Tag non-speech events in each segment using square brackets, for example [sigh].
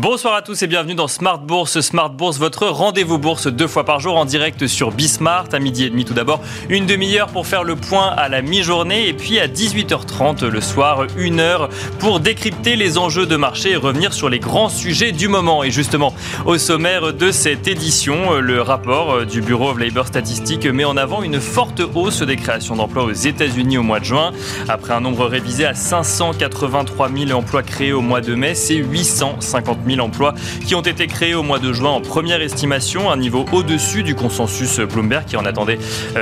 Bonsoir à tous et bienvenue dans Smart Bourse. Smart Bourse, votre rendez-vous bourse deux fois par jour en direct sur Bismart à midi et demi tout d'abord. Une demi-heure pour faire le point à la mi-journée et puis à 18h30 le soir, une heure pour décrypter les enjeux de marché et revenir sur les grands sujets du moment. Et justement, au sommaire de cette édition, le rapport du Bureau of Labor Statistics met en avant une forte hausse des créations d'emplois aux États-Unis au mois de juin. Après un nombre révisé à 583 000 emplois créés au mois de mai, c'est 850 000 emplois qui ont été créés au mois de juin en première estimation, un niveau au-dessus du consensus Bloomberg qui en attendait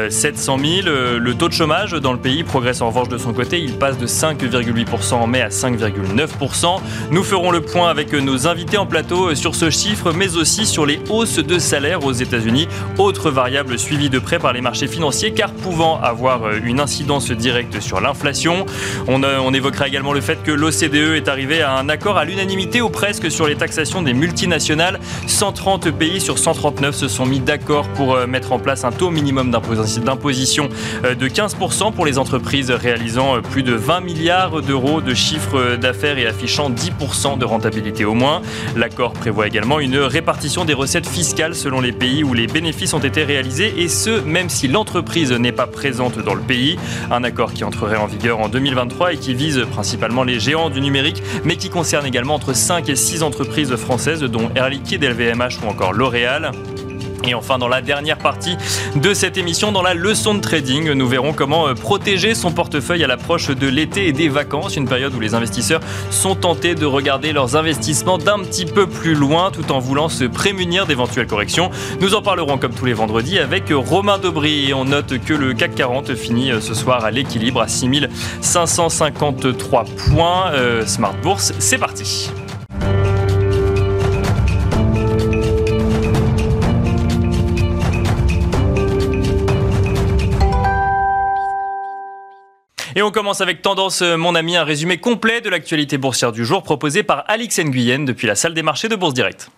700 euh, 000. Euh, le taux de chômage dans le pays progresse en revanche de son côté, il passe de 5,8% en mai à 5,9%. Nous ferons le point avec nos invités en plateau sur ce chiffre, mais aussi sur les hausses de salaire aux États-Unis, autre variable suivie de près par les marchés financiers car pouvant avoir euh, une incidence directe sur l'inflation. On, on évoquera également le fait que l'OCDE est arrivé à un accord à l'unanimité ou presque sur les taxations des multinationales. 130 pays sur 139 se sont mis d'accord pour euh, mettre en place un taux minimum d'imposition euh, de 15% pour les entreprises réalisant euh, plus de 20 milliards d'euros de chiffre d'affaires et affichant 10% de rentabilité au moins. L'accord prévoit également une répartition des recettes fiscales selon les pays où les bénéfices ont été réalisés et ce, même si l'entreprise n'est pas présente dans le pays. Un accord qui entrerait en vigueur en 2023 et qui vise principalement les géants du numérique, mais qui concerne également entre 5 et 6 entreprises françaises, dont Air Liquide, LVMH ou encore L'Oréal. Et enfin, dans la dernière partie de cette émission, dans la leçon de trading, nous verrons comment euh, protéger son portefeuille à l'approche de l'été et des vacances, une période où les investisseurs sont tentés de regarder leurs investissements d'un petit peu plus loin tout en voulant se prémunir d'éventuelles corrections. Nous en parlerons comme tous les vendredis avec Romain Dobry. Et on note que le CAC 40 finit euh, ce soir à l'équilibre à 6553 points. Euh, Smart Bourse, c'est parti. Et on commence avec Tendance, euh, mon ami, un résumé complet de l'actualité boursière du jour proposé par Alix Nguyen depuis la salle des marchés de Bourse Direct.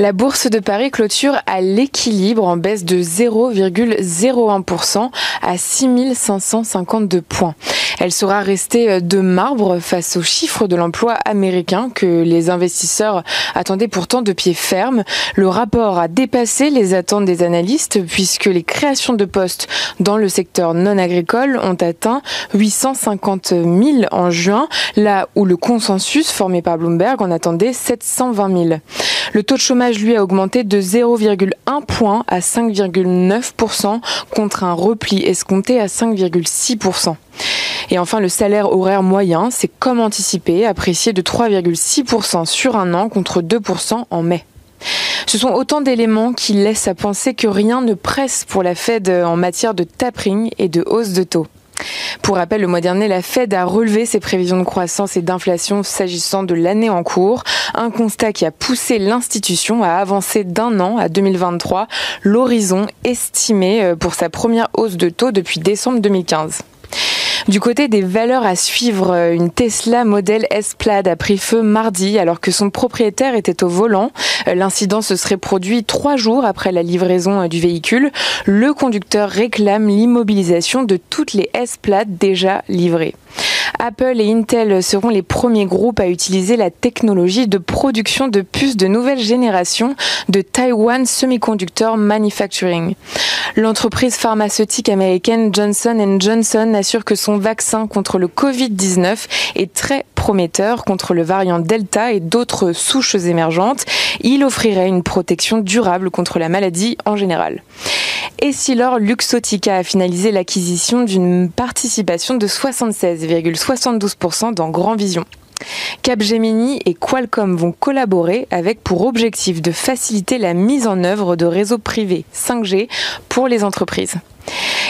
La bourse de Paris clôture à l'équilibre en baisse de 0,01% à 6552 points. Elle sera restée de marbre face aux chiffres de l'emploi américain que les investisseurs attendaient pourtant de pied ferme. Le rapport a dépassé les attentes des analystes puisque les créations de postes dans le secteur non agricole ont atteint 850 000 en juin, là où le consensus formé par Bloomberg en attendait 720 000. Le taux de chômage, lui, a augmenté de 0,1 point à 5,9% contre un repli escompté à 5,6%. Et enfin, le salaire horaire moyen, c'est comme anticipé, apprécié de 3,6% sur un an contre 2% en mai. Ce sont autant d'éléments qui laissent à penser que rien ne presse pour la Fed en matière de tapering et de hausse de taux. Pour rappel, le mois dernier, la Fed a relevé ses prévisions de croissance et d'inflation s'agissant de l'année en cours, un constat qui a poussé l'institution à avancer d'un an à 2023 l'horizon estimé euh, pour sa première hausse de taux depuis décembre 2015. Du côté des valeurs à suivre, une Tesla modèle S-Plaid a pris feu mardi alors que son propriétaire était au volant. L'incident se serait produit trois jours après la livraison du véhicule. Le conducteur réclame l'immobilisation de toutes les S-Plaid déjà livrées. Apple et Intel seront les premiers groupes à utiliser la technologie de production de puces de nouvelle génération de Taiwan Semiconductor Manufacturing. L'entreprise pharmaceutique américaine Johnson Johnson assure que son vaccin contre le Covid-19 est très prometteur contre le variant Delta et d'autres souches émergentes. Il offrirait une protection durable contre la maladie en général. Et si Luxotica a finalisé l'acquisition d'une participation de 76,72% dans Grand Vision. Capgemini et Qualcomm vont collaborer avec pour objectif de faciliter la mise en œuvre de réseaux privés 5G pour les entreprises.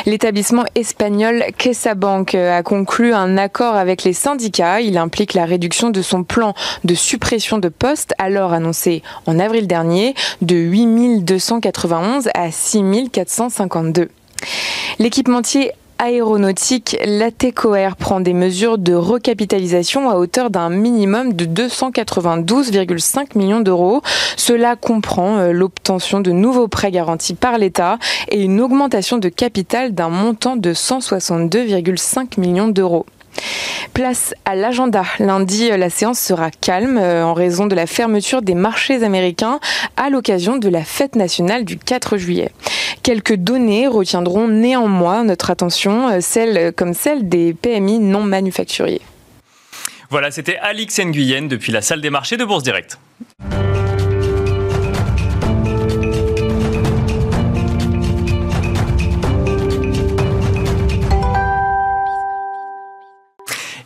L'établissement espagnol CaixaBank a conclu un accord avec les syndicats. Il implique la réduction de son plan de suppression de postes, alors annoncé en avril dernier, de 8291 à 6452. L'équipementier aéronautique, l'ATECOR prend des mesures de recapitalisation à hauteur d'un minimum de 292,5 millions d'euros. Cela comprend euh, l'obtention de nouveaux prêts garantis par l'État et une augmentation de capital d'un montant de 162,5 millions d'euros. Place à l'agenda. Lundi, la séance sera calme euh, en raison de la fermeture des marchés américains à l'occasion de la fête nationale du 4 juillet. Quelques données retiendront néanmoins notre attention, euh, celles comme celle des PMI non manufacturiers. Voilà, c'était Alix Nguyen depuis la salle des marchés de Bourse Direct.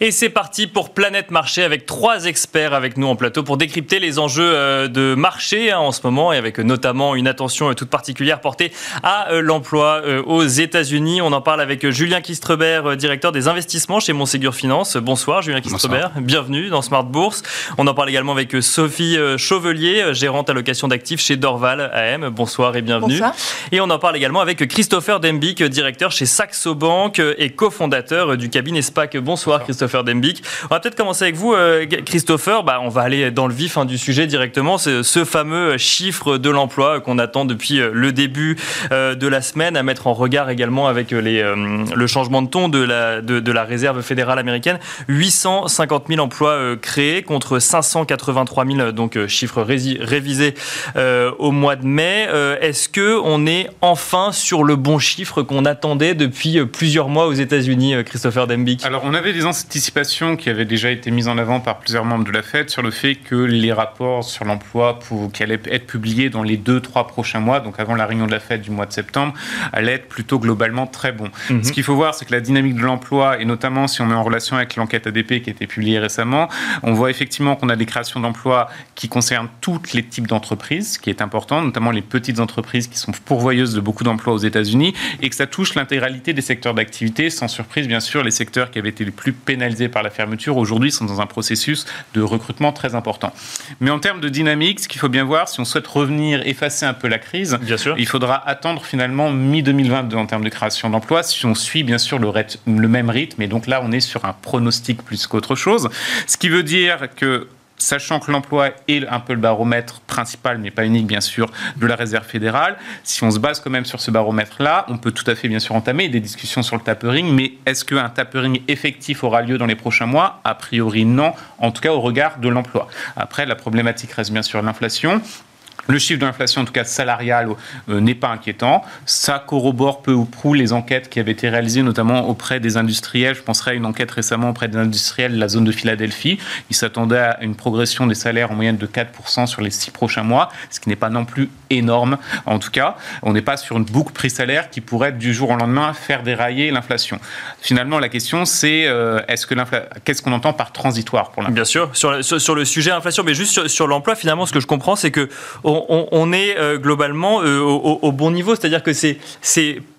Et c'est parti pour Planète Marché avec trois experts avec nous en plateau pour décrypter les enjeux euh, de marché hein, en ce moment et avec euh, notamment une attention euh, toute particulière portée à l'emploi aux États-Unis. On en parle avec Julien Kistrebert, directeur des investissements chez Monségur Finance. Bonsoir Julien Kistrebert, bienvenue dans Smart Bourse. On en parle également avec Sophie Chauvelier, gérante allocation d'actifs chez Dorval AM. Bonsoir et bienvenue. Bonsoir. Et on en parle également avec Christopher Dembic, directeur chez Saxo Bank et cofondateur du cabinet SPAC. Bonsoir Christopher. On va peut-être commencer avec vous, euh, Christopher. Bah, on va aller dans le vif hein, du sujet directement. C'est ce fameux chiffre de l'emploi qu'on attend depuis euh, le début euh, de la semaine, à mettre en regard également avec les, le changement de ton de la, de, la réserve fédérale américaine. 850 000 emplois créés contre 583 000, donc chiffre révisé au mois de mai. Est-ce que on est enfin sur le bon chiffre qu'on attendait depuis plusieurs mois aux États-Unis, Christopher Dembick? Alors, on avait des qui avait déjà été mise en avant par plusieurs membres de la Fed sur le fait que les rapports sur l'emploi qui allaient être publiés dans les deux, trois prochains mois, donc avant la réunion de la Fed du mois de septembre, allaient être plutôt globalement très bons. Mhm. Ce qu'il faut voir, c'est que la dynamique de l'emploi, et notamment si on met en relation avec l'enquête ADP qui a été publiée récemment, on voit effectivement qu'on a des créations d'emplois qui concernent tous les types d'entreprises, ce qui est important, notamment les petites entreprises qui sont pourvoyeuses de beaucoup d'emplois aux États-Unis, et que ça touche l'intégralité des secteurs d'activité, sans surprise bien sûr les secteurs qui avaient été les plus pénalisés par la fermeture, aujourd'hui sont dans un processus de recrutement très important. Mais en termes de dynamique, ce qu'il faut bien voir, si on souhaite revenir, effacer un peu la crise, bien sûr. il faudra attendre finalement mi-2022 en termes de création d'emplois, si on suit bien sûr le, le même rythme. Et donc là, on est sur un pronostic plus qu'autre chose. Ce qui veut dire que sachant que l'emploi est un peu le baromètre principal, mais pas unique bien sûr, de la réserve fédérale. Si on se base quand même sur ce baromètre-là, on peut tout à fait bien sûr entamer des discussions sur le tapering, mais est-ce qu'un tapering effectif aura lieu dans les prochains mois? A priori non, en tout cas au regard de l'emploi. Après, la problématique reste bien sûr l'inflation. Le chiffre de l'inflation, en tout cas salariale, euh, n'est pas inquiétant. Ça corrobore peu ou prou les enquêtes qui avaient été réalisées, notamment auprès des industriels. Je penserai à une enquête récemment auprès des industriels de la zone de Philadelphie. Ils s'attendaient à une progression des salaires en moyenne de 4% sur les six prochains mois, ce qui n'est pas non plus énorme. En tout cas, on n'est pas sur une boucle prix-salaire qui pourrait, du jour au lendemain, faire dérailler l'inflation. Finalement, la question, c'est euh, est-ce que qu'est-ce qu'on entend par transitoire pour l'inflation? Bien sûr, sur, sur, le sujet inflation, mais juste sur, l'emploi, finalement, ce que je comprends, c'est que on, est euh, globalement euh, au, bon niveau, c'est-à-dire que c'est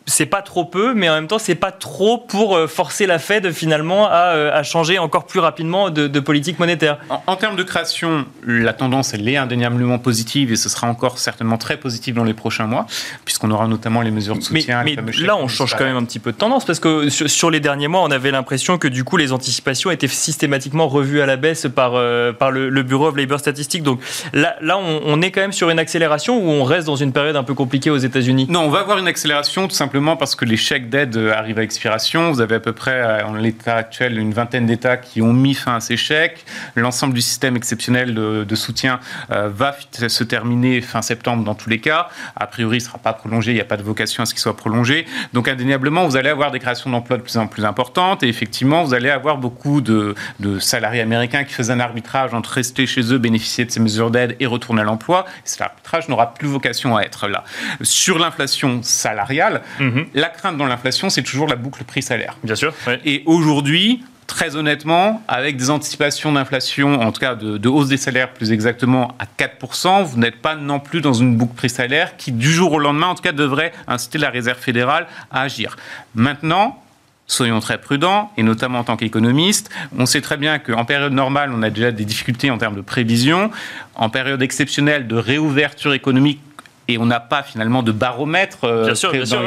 c'est pas trop peu, mais en même temps, c'est pas trop pour euh, forcer la Fed finalement à, euh, changer encore plus rapidement de, politique monétaire. En, termes de création, la tendance, elle est indéniablement positive et ce sera encore certainement très positif dans les prochains mois, puisqu'on aura notamment les mesures de soutien. Mais, là, on change quand même un petit peu de tendance parce que sur, les derniers mois, on avait l'impression que du coup, les anticipations étaient systématiquement revues à la baisse par, euh, par le, Bureau of Labor Statistics. Donc là, là on, on, est quand même sur une accélération ou on reste dans une période un peu compliquée aux États-Unis? Non, on va avoir une accélération tout simplement simplement parce que les chèques d'aide arrivent à expiration. Vous avez à peu près, euh, en l'état actuel, une vingtaine d'États qui ont mis fin à ces chèques. L'ensemble du système exceptionnel de, soutien euh, va se terminer fin septembre dans tous les cas. A priori, il ne sera pas prolongé. Il n'y a pas de vocation à ce qu'il soit prolongé. Donc, indéniablement, vous allez avoir des créations d'emplois de plus en plus importantes. Et effectivement, vous allez avoir beaucoup de, de salariés américains qui faisaient un arbitrage entre rester chez eux, bénéficier de ces mesures d'aide et retourner à l'emploi. Cet arbitrage n'aura plus vocation à être là. Sur l'inflation salariale, Mhm. La crainte dans l'inflation, c'est toujours la boucle prix-salaire. Bien sûr. Et aujourd'hui, très honnêtement, avec des anticipations d'inflation, en tout cas de, hausse des salaires plus exactement à 4%, vous n'êtes pas non plus dans une boucle prix-salaire qui, du jour au lendemain, en tout cas, devrait inciter la Réserve fédérale à agir. Maintenant, soyons très prudents, et notamment en tant qu'économiste, on sait très bien qu'en période normale, on a déjà des difficultés en termes de prévision. En période exceptionnelle de réouverture économique, et on n'a pas finalement de baromètre euh,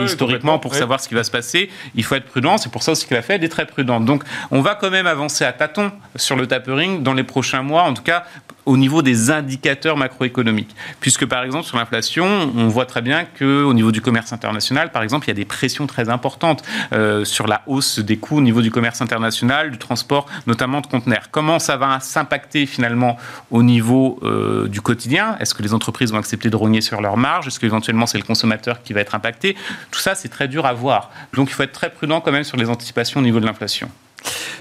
historiquement pour savoir ce qui va se passer. Il faut être prudent. C'est pour ça aussi que la Fed est très prudente. Donc, on va quand même avancer à tâtons sur le tapering dans les prochains mois. En tout cas, au niveau des indicateurs macroéconomiques. Puisque par exemple sur l'inflation, on voit très bien qu'au niveau du commerce international, par exemple, il y a des pressions très importantes euh, sur la hausse des coûts au niveau du commerce international, du transport, notamment de conteneurs. Comment ça va s'impacter finalement au niveau euh, du quotidien? Est-ce que les entreprises vont accepter de rogner sur leurs marges? Est-ce qu'éventuellement c'est le consommateur qui va être impacté? Tout ça, c'est très dur à voir. Donc il faut être très prudent quand même sur les anticipations au niveau de l'inflation.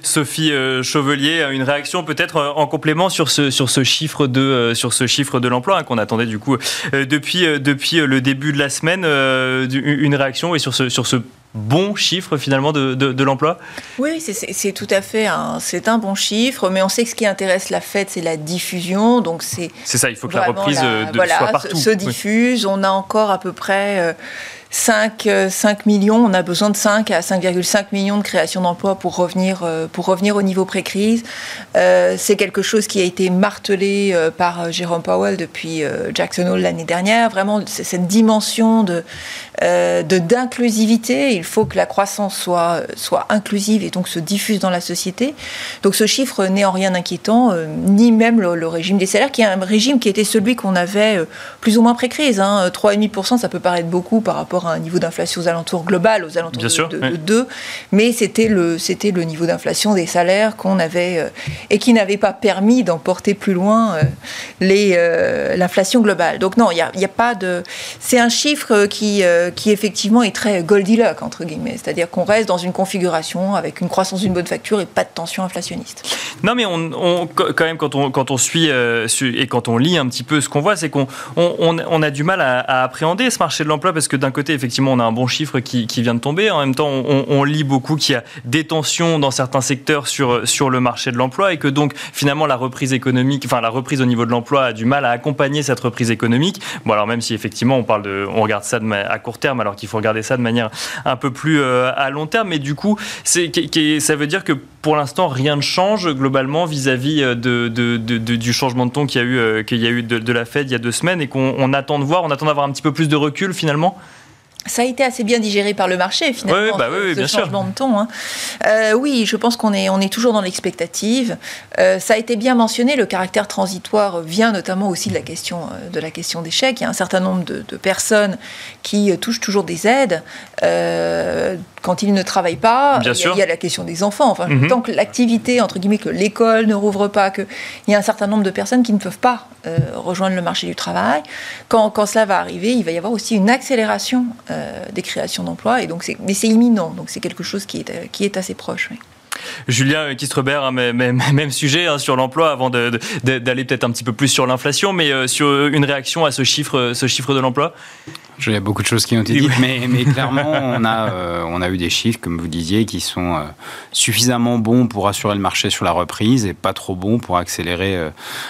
Sophie euh, Chevelier, une réaction peut-être euh, en complément sur ce, sur ce chiffre de, euh, sur ce chiffre de l'emploi hein, qu'on attendait du coup depuis, depuis le début de la semaine, une réaction et sur ce, sur ce bon chiffre finalement de, de, l'emploi? Oui, c'est tout à fait un, c'est un bon chiffre, mais on sait que ce qui intéresse la fête, c'est la diffusion. Donc c'est ça, il faut que la reprise soit partout. Se, diffuse. On a encore à peu près 5, 5 euh, millions, on a besoin de 5 à 5,5 millions de création d'emplois pour revenir, euh, pour revenir au niveau pré-crise. Euh, c'est quelque chose qui a été martelé par Jérôme Powell depuis Jackson Hole l'année dernière. Vraiment, cette dimension de, d'inclusivité. Il faut que la croissance soit, soit inclusive et donc se diffuse dans la société. Donc ce chiffre n'est en rien inquiétant, ni même le, régime des salaires, qui est un régime qui était celui qu'on avait plus ou moins pré-crise. Hein. 3,5%, ça peut paraître beaucoup par rapport un niveau d'inflation aux alentours global, aux alentours de, 2, mais c'était le, c'était le niveau d'inflation des salaires qu'on avait euh, et qui n'avait pas permis d'emporter plus loin euh, les, euh, l'inflation globale. Donc non, il n'y a, a, pas de... C'est un chiffre qui, qui effectivement est très Goldilocks, entre guillemets, c'est-à-dire qu'on reste dans une configuration avec une croissance d'une bonne facture et pas de tension inflationniste. Non, mais on, quand même, quand on, quand on suit et quand on lit un petit peu ce qu'on voit, c'est qu'on on, on, a du mal à, à appréhender ce marché de l'emploi parce que d'un côté, effectivement, on a un bon chiffre qui, vient de tomber. En même temps, on, lit beaucoup qu'il y a des tensions dans certains secteurs sur, sur le marché de l'emploi et que donc, finalement, la reprise économique, enfin, la reprise au niveau de l'emploi a du mal à accompagner cette reprise économique. Bon, alors, même si effectivement, on parle de, on regarde ça à court terme, alors qu'il faut regarder ça de manière un peu plus euh, à long terme. Mais du coup, ça veut dire que pour l'instant, rien ne change globalement vis-à-vis euh, de, du changement de ton qu'il y a eu, euh, qu'il y a eu de, la Fed il y a deux semaines et qu'on attend de voir, on attend d'avoir un petit peu plus de recul finalement? Ça a été assez bien digéré par le marché finalement, oui, bah ce, changement de ton. Hein. Euh, oui, je pense qu'on est, on est toujours dans l'expectative. Euh, ça a été bien mentionné, le caractère transitoire vient notamment aussi de la question, euh, de la question des chèques. Il y a un certain nombre de, de personnes qui touchent toujours des aides quand ils ne travaillent pas. il, y a, la question des enfants. Enfin, mhm. Tant que l'activité, entre guillemets, que l'école ne rouvre pas, qu'il y a un certain nombre de personnes qui ne peuvent pas rejoindre le marché du travail, quand, quand, cela va arriver, il va y avoir aussi une accélération des créations d'emplois. Et donc, mais c'est imminent, donc c'est quelque chose qui est, euh, qui est assez proche. Julien Kistrebert, hein, [laughs] même, sujet hein, sur l'emploi avant d'aller peut-être un petit peu plus sur l'inflation, mais euh, sur une réaction à ce chiffre, ce chiffre de l'emploi? Il y a beaucoup de choses qui ont été dites, mais, clairement, [laughs] on a, euh, on a eu des chiffres, comme vous disiez, qui sont euh, suffisamment bons pour assurer le marché sur la reprise et pas trop bons pour accélérer euh,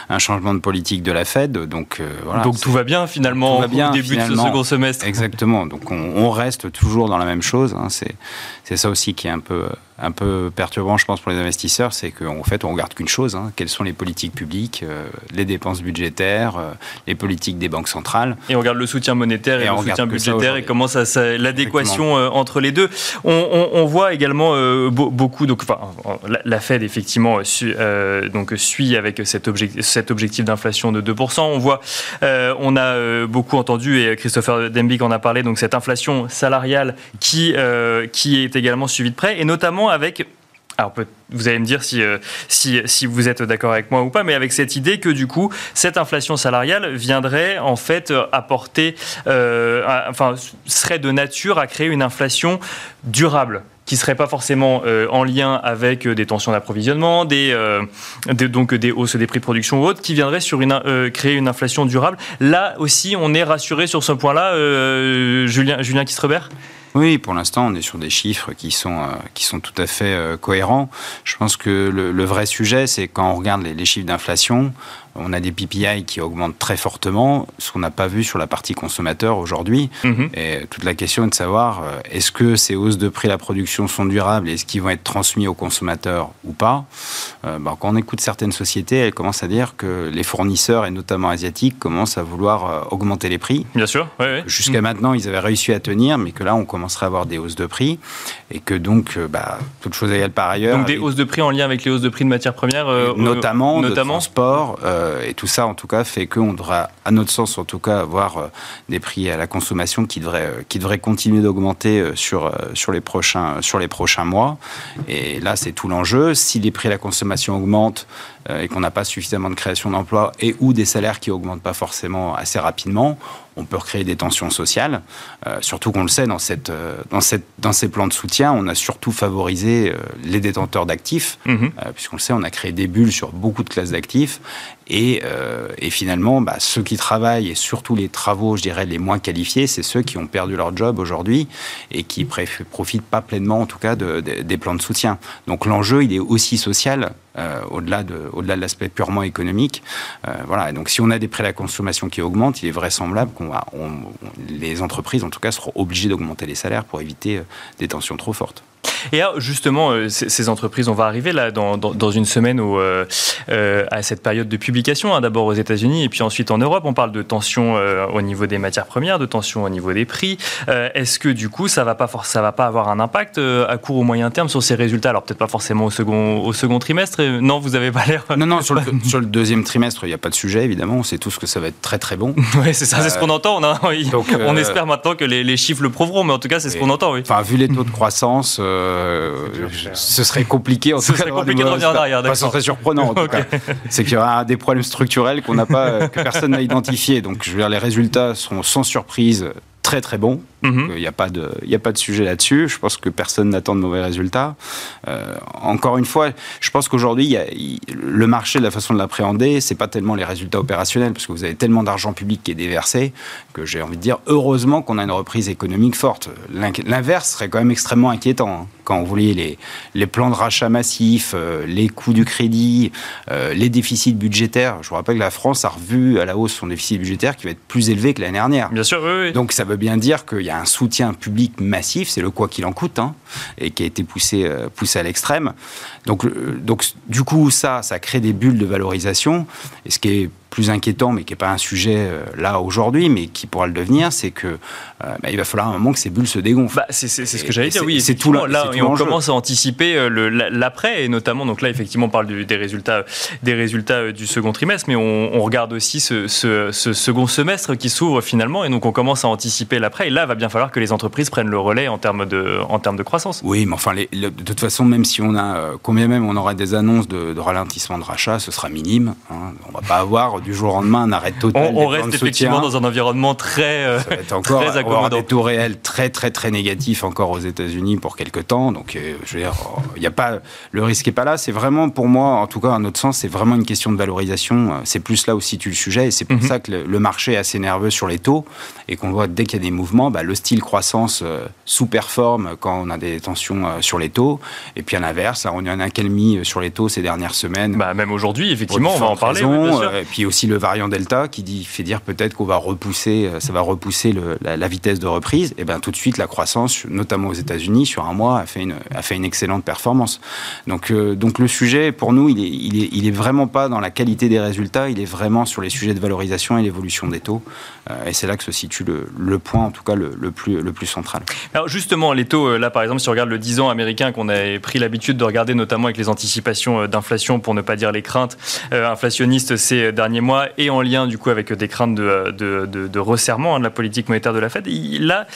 un changement de politique de la Fed. Donc, voilà, Donc tout va bien finalement va bien, au début de ce second semestre. Exactement. Donc on, reste toujours dans la même chose. Hein. C'est ça aussi qui est un peu un peu perturbant, je pense, pour les investisseurs, c'est qu'en fait, on regarde qu'une chose hein. quelles sont les politiques publiques, les dépenses budgétaires, les politiques des banques centrales. Et on regarde le soutien monétaire et, soutien budgétaire et comment ça, l'adéquation euh, entre les deux. On, voit également euh, beaucoup, donc enfin, la, Fed effectivement euh, donc suit avec cet, objectif, cet objectif d'inflation de 2%. On voit, on a beaucoup entendu et Christopher Dembick en a parlé, donc cette inflation salariale qui qui est également suivie de près et notamment avec alors vous allez me dire si, euh, si, vous êtes d'accord avec moi ou pas, mais avec cette idée que du coup, cette inflation salariale viendrait en fait apporter, euh, enfin, serait de nature à créer une inflation durable qui serait pas forcément euh, en lien avec des tensions d'approvisionnement, donc des hausses des prix de production ou autres, qui viendraient sur une, créer une inflation durable. Là aussi, on est rassuré sur ce point-là, Julien, Julien Kistrebert? Oui, pour l'instant, on est sur des chiffres qui sont, euh, qui sont tout à fait euh, cohérents. Je pense que le, vrai sujet, c'est quand on regarde les chiffres d'inflation, on a des PPI qui augmentent très fortement, ce qu'on n'a pas vu sur la partie consommateur aujourd'hui. Mhm. Et toute la question est de savoir, euh, est-ce que ces hausses de prix à la production sont durables et est-ce qu'ils vont être transmis aux consommateurs ou pas? Euh, ben, Quand on écoute certaines sociétés, elles commencent à dire que les fournisseurs, et notamment asiatiques, commencent à vouloir euh, augmenter les prix. Bien sûr. Jusqu'à mhm. maintenant, ils avaient réussi à tenir, mais que là, on commencerait à avoir des hausses de prix. Et que donc, bah, toute chose égale par ailleurs. Donc des hausses de prix en lien avec les hausses de prix de matières premières Notamment, notamment. de transport et tout ça, en tout cas, fait qu'on devra, à notre sens, en tout cas, avoir des prix à la consommation qui devraient, qui devraient continuer d'augmenter sur, sur, les prochains, sur les prochains mois. Et là, c'est tout l'enjeu. Si les prix à la consommation augmentent, euh, et qu'on n'a pas suffisamment de création d'emplois et ou des salaires qui augmentent pas forcément assez rapidement, on peut recréer des tensions sociales. Euh, surtout qu'on le sait, dans, cette, euh, dans, cette, dans ces plans de soutien, on a surtout favorisé les détenteurs d'actifs, mhm. puisqu'on le sait, on a créé des bulles sur beaucoup de classes d'actifs. Et, et, finalement, bah, ceux qui travaillent, et surtout les travaux, je dirais, les moins qualifiés, c'est ceux qui ont perdu leur job aujourd'hui et qui profitent pas pleinement, en tout cas, de, des plans de soutien. Donc l'enjeu, il est aussi social euh, au-delà de, au-delà de l'aspect purement économique. Euh, voilà. donc, si on a des prêts à la consommation qui augmentent, il est vraisemblable qu'on va, les entreprises, en tout cas, seront obligées d'augmenter les salaires pour éviter euh, des tensions trop fortes. Et alors, justement, euh, ces entreprises, on va arriver là dans, dans, une semaine euh, euh, à cette période de publication, hein, d'abord aux États-Unis et puis ensuite en Europe. On parle de tension au niveau des matières premières, de tension au niveau des prix. Est-ce que du coup, ça va pas ça va pas avoir un impact à court ou moyen terme sur ces résultats? Alors peut-être pas forcément au second, au second trimestre. Non, vous avez pas l'air. Non, non, sur le, [laughs] sur le deuxième trimestre, il n'y a pas de sujet évidemment. On sait tous que ça va être très très bon. [laughs] oui, c'est ça, c'est ce qu'on entend. On, donc, on espère maintenant que les, les, chiffres le prouveront, mais en tout cas, c'est ce qu'on entend. Oui. Enfin, vu les taux de [laughs] croissance. Euh, ce serait compliqué en tout cas. compliqué de revenir en arrière. ce serait surprenant en tout [laughs] cas. C'est qu'il y aura des problèmes structurels qu'on n'a pas, que personne n'a identifié. Donc, je veux dire, les résultats sont sans surprise très très bons. Mhm. Il n'y a, pas de, a pas de sujet là-dessus. Je pense que personne n'attend de mauvais résultats. Euh, encore une fois, je pense qu'aujourd'hui, le marché, la façon de l'appréhender, c'est pas tellement les résultats opérationnels, parce que vous avez tellement d'argent public qui est déversé, que j'ai envie de dire, heureusement qu'on a une reprise économique forte. L'inverse serait quand même extrêmement inquiétant. Hein. Quand vous voyez les, les plans de rachat massifs, euh, les coûts du crédit, euh, les déficits budgétaires. Je vous rappelle que la France a revu à la hausse son déficit budgétaire qui va être plus élevé que l'année dernière. Bien sûr, oui, oui. Donc ça veut bien dire qu'il y a un soutien public massif, c'est le quoi qu'il en coûte, hein, et qui a été poussé, euh, poussé à l'extrême. Donc, donc, du coup, ça, ça crée des bulles de valorisation. Et ce qui est plus inquiétant, mais qui n'est pas un sujet euh, là aujourd'hui, mais qui pourra le devenir, c'est que euh, bah, il va falloir un moment que ces bulles se dégonflent. Bah, c'est ce que j'allais dire, oui. C'est tout là, là on commence à anticiper euh, l'après, et notamment, donc là, effectivement, on parle des résultats, des résultats du second trimestre, mais on, regarde aussi ce, second semestre qui s'ouvre finalement, et donc on commence à anticiper l'après. Et là, il va bien falloir que les entreprises prennent le relais en termes de, en termes de croissance. Oui, mais enfin, de toute façon, même si on a, combien même on aura des annonces de, ralentissement de rachat, ce sera minime. Hein. On va pas avoir du jour au lendemain un arrêt total. On, reste effectivement dans un environnement très, euh, encore, [laughs] très accommodant. des taux réels très très très négatifs encore aux États-Unis pour quelques temps. Donc, euh, je veux dire, il y a pas, le risque n'est pas là. C'est vraiment pour moi, en tout cas, à notre sens, c'est vraiment une question de valorisation. C'est plus là où situe le sujet, et c'est pour mhm. ça que le, marché est assez nerveux sur les taux et qu'on voit dès qu'il y a des mouvements, bah, le style croissance euh, sous-performe quand on a des tensions sur les taux, et puis à l'inverse, on a une accalmie sur les taux ces dernières semaines. Bah, même aujourd'hui, effectivement, on va en parler. et puis aussi le variant Delta qui dit, fait dire peut-être qu'on va repousser, euh, ça va repousser la, vitesse de reprise. Et bien tout de suite, la croissance, notamment aux États-Unis, sur un mois, a fait une, excellente performance. Donc, euh, donc le sujet, pour nous, il est, il, est, il est vraiment pas dans la qualité des résultats, il est vraiment sur les sujets de valorisation et l'évolution des taux. Euh, et c'est là que se situe le, point, en tout cas, le, plus, central. Alors justement, les taux, là par exemple, si on regarde le 10 ans américain qu'on a pris l'habitude de regarder, notamment avec les anticipations d'inflation, pour ne pas dire les craintes inflationnistes ces derniers mois, et en lien du coup avec des craintes de, resserrement hein, de la politique monétaire de la Fed. Là,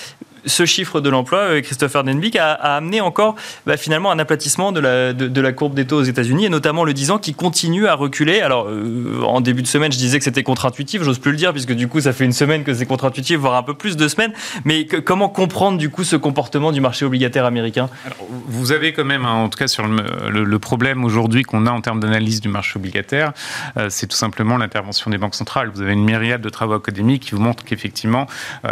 ce chiffre de l'emploi, euh, Christopher Denbick, a, amené encore bah, finalement un aplatissement de la, de, la, courbe des taux aux États-Unis, et notamment le 10 ans qui continue à reculer. Alors, euh, en début de semaine, je disais que c'était contre-intuitif, j'ose plus le dire, puisque du coup, ça fait une semaine que c'est contre-intuitif, voire un peu plus de semaines. Mais comment comprendre du coup ce comportement du marché obligataire américain? Vous avez quand même, hein, en tout cas sur le, problème aujourd'hui qu'on a en termes d'analyse du marché obligataire, euh, c'est tout simplement l'intervention des banques centrales. Vous avez une myriade de travaux académiques qui vous montrent qu'effectivement,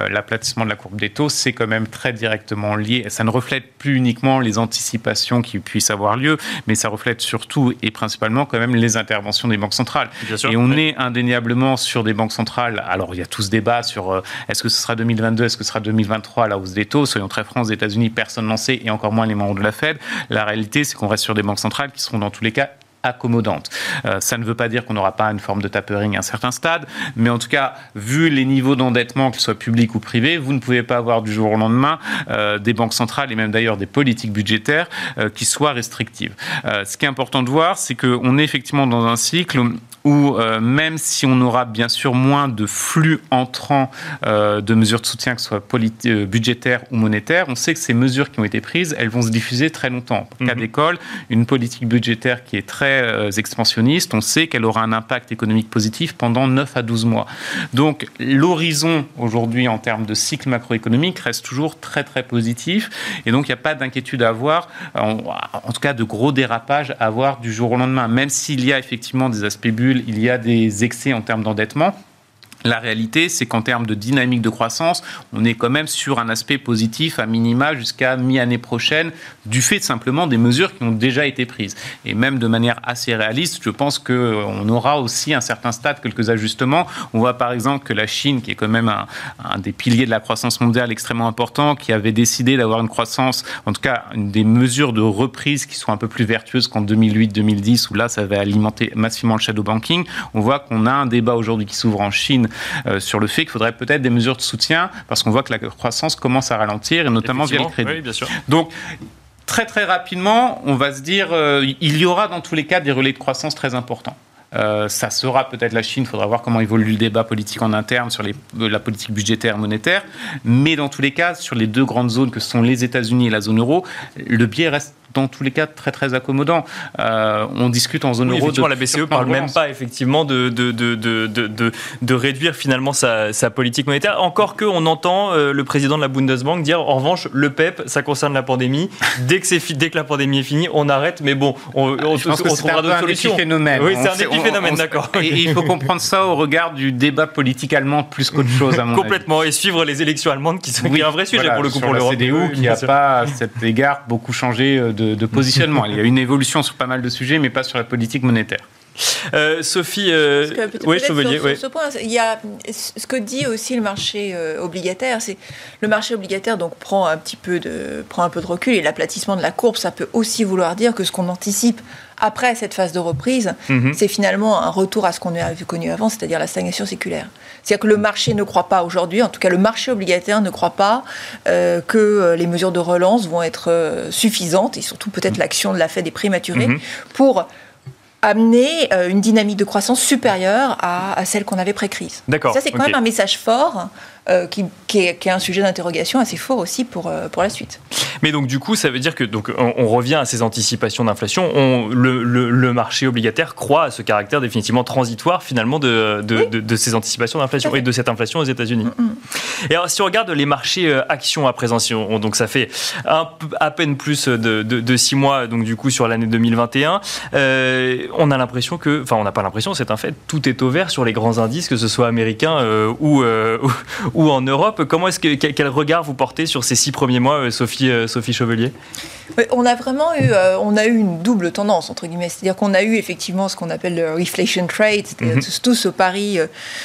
l'aplatissement de la courbe des taux, c'est quand même très directement lié. Ça ne reflète plus uniquement les anticipations qui puissent avoir lieu, mais ça reflète surtout et principalement quand même les interventions des banques centrales. et on est indéniablement sur des banques centrales. Alors il y a tout ce débat sur euh, est-ce que ce sera 2022, est-ce que ce sera 2023 la hausse des taux. Soyons très francs, aux États-Unis, personne n'en sait et encore moins les membres de la Fed. La réalité, c'est qu'on reste sur des banques centrales qui seront dans tous les cas accommodante. Euh, ça ne veut pas dire qu'on n'aura pas une forme de tapering à un certain stade, mais en tout cas, vu les niveaux d'endettement, qu'ils soient publics ou privés, vous ne pouvez pas avoir du jour au lendemain euh, des banques centrales et même d'ailleurs des politiques budgétaires euh, qui soient restrictives. ce qui est important de voir, c'est qu'on est effectivement dans un cycle où même si on aura bien sûr moins de flux entrants de mesures de soutien, que ce soit budgétaires ou monétaires, on sait que ces mesures qui ont été prises, elles vont se diffuser très longtemps. Pour cas mhm. d'école, une politique budgétaire qui est très expansionniste, on sait qu'elle aura un impact économique positif pendant 9 à 12 mois. Donc l'horizon aujourd'hui en termes de cycle macroéconomique reste toujours très très positif et donc il n'y a pas d'inquiétude à avoir, en, en, tout cas de gros dérapages à avoir du jour au lendemain, même s'il y a effectivement des aspects bulles, il y a des excès en termes d'endettement. La réalité, c'est qu'en termes de dynamique de croissance, on est quand même sur un aspect positif à minima jusqu'à mi-année prochaine, du fait simplement des mesures qui ont déjà été prises. Et même de manière assez réaliste, je pense qu'on aura aussi un certain stade quelques ajustements. On voit par exemple que la Chine, qui est quand même un, un des piliers de la croissance mondiale extrêmement important, qui avait décidé d'avoir une croissance, en tout cas des mesures de reprise qui sont un peu plus vertueuses qu'en 2008-2010, où là, ça va alimenter massivement le shadow banking. On voit qu'on a un débat aujourd'hui qui s'ouvre en Chine euh, sur le fait qu'il faudrait peut-être des mesures de soutien parce qu'on voit que la croissance commence à ralentir et notamment via le crédit. Oui, bien sûr. Donc très très rapidement, on va se dire euh, il y aura dans tous les cas des relais de croissance très importants. Euh, ça sera peut-être la Chine, il faudra voir comment évolue le débat politique en interne sur les, la politique budgétaire monétaire. Mais dans tous les cas, sur les deux grandes zones que sont les États-Unis et la zone euro, le biais reste dans tous les cas très très accommodant. Euh, on discute en zone euro. De la BCE parle même pas effectivement de, de, de, de, de réduire finalement sa, sa, politique monétaire. Encore que on entend euh, le président de la Bundesbank dire en revanche le PEP ça concerne la pandémie. [laughs] Dès que, c'est dès que la pandémie est finie, on arrête. Mais bon, on, on, on trouvera d'autres solutions. Phénomène. Oui, c'est un phénomène, d'accord. Et il faut comprendre ça au regard du débat politique allemand plus qu'autre [laughs] chose à mon Complètement. Et suivre les élections allemandes qui sont un vrai sujet pour le coup pour l'Europe. CDU qui n'a pas à cet égard beaucoup changé euh, de, positionnement. Il y a une évolution sur pas mal de sujets, mais pas sur la politique monétaire. Euh, Sophie, euh, oui, Chevalier. Sur, ce point, il y a ce que dit aussi le marché obligataire, c'est le marché obligataire donc prend un petit peu de prend un peu de recul et l'aplatissement de la courbe, ça peut aussi vouloir dire que ce qu'on anticipe après cette phase de reprise, mhm. c'est finalement un retour à ce qu'on a connu avant, c'est-à-dire la stagnation séculaire. C'est-à-dire que le marché ne croit pas aujourd'hui, en tout cas le marché obligataire ne croit pas euh, que euh, les mesures de relance vont être euh, suffisantes, et surtout peut-être mhm. l'action de la Fed des prématurée, mhm. pour amener une dynamique de croissance supérieure à, celle qu'on avait pré-crise. Ça, c'est quand même un message fort euh, qui, qui, est, un sujet d'interrogation assez fort aussi pour, euh, pour la suite. Mais donc du coup, ça veut dire que donc on, revient à ces anticipations d'inflation. Le, le, marché obligataire croit à ce caractère définitivement transitoire finalement de, de, de, ces anticipations d'inflation et de cette inflation aux États-Unis. Mm, mm. Et alors, si on regarde les marchés euh, actions à présent, donc ça fait un, à peine plus de, six mois donc du coup sur l'année 2021, on a l'impression que, enfin on n'a pas l'impression, c'est un fait, tout est au vert sur les grands indices, que ce soit américains ou, ou ou en Europe. Comment est-ce que quel regard vous portez sur ces six premiers mois, euh, Sophie, euh, Sophie Chevelier On a vraiment eu, euh, on a eu une double tendance entre guillemets, c'est-à-dire qu'on a eu effectivement ce qu'on appelle le reflation trade, c'est-à-dire mhm. tout, ce pari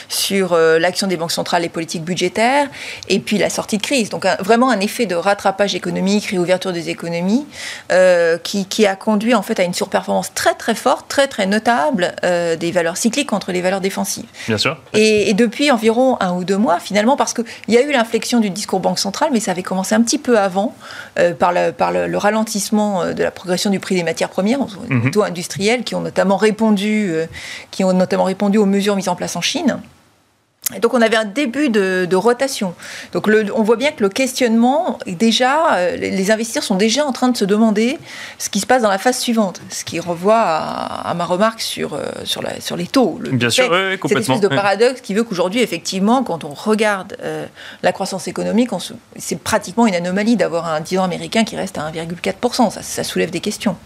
sur l'action des banques centrales et politiques budgétaires, et puis la sortie de crise. Donc vraiment un effet de rattrapage économique, réouverture des économies, qui, qui, a conduit en fait à une surperformance très très forte, très très notable des valeurs cycliques contre les valeurs défensives. Bien sûr. Et, et depuis environ un ou deux mois, finalement parce qu'il y a eu l'inflexion du discours Banque centrale, mais ça avait commencé un petit peu avant, euh, par, le, par le, ralentissement euh, de la progression du prix des matières premières, mhm. plutôt industrielles, qui ont notamment répondu, euh, qui ont notamment répondu aux mesures mises en place en Chine. Et donc on avait un début de, rotation. Donc on voit bien que le questionnement, déjà, les investisseurs sont déjà en train de se demander ce qui se passe dans la phase suivante. Ce qui revoit à, ma remarque sur, sur, la, sur les taux. Le bien sûr, oui, complètement. Cette espèce de paradoxe qui veut qu'aujourd'hui, effectivement, quand on regarde euh, la croissance économique, c'est pratiquement une anomalie d'avoir un 10 ans américain qui reste à 1,4%. Ça, ça soulève des questions.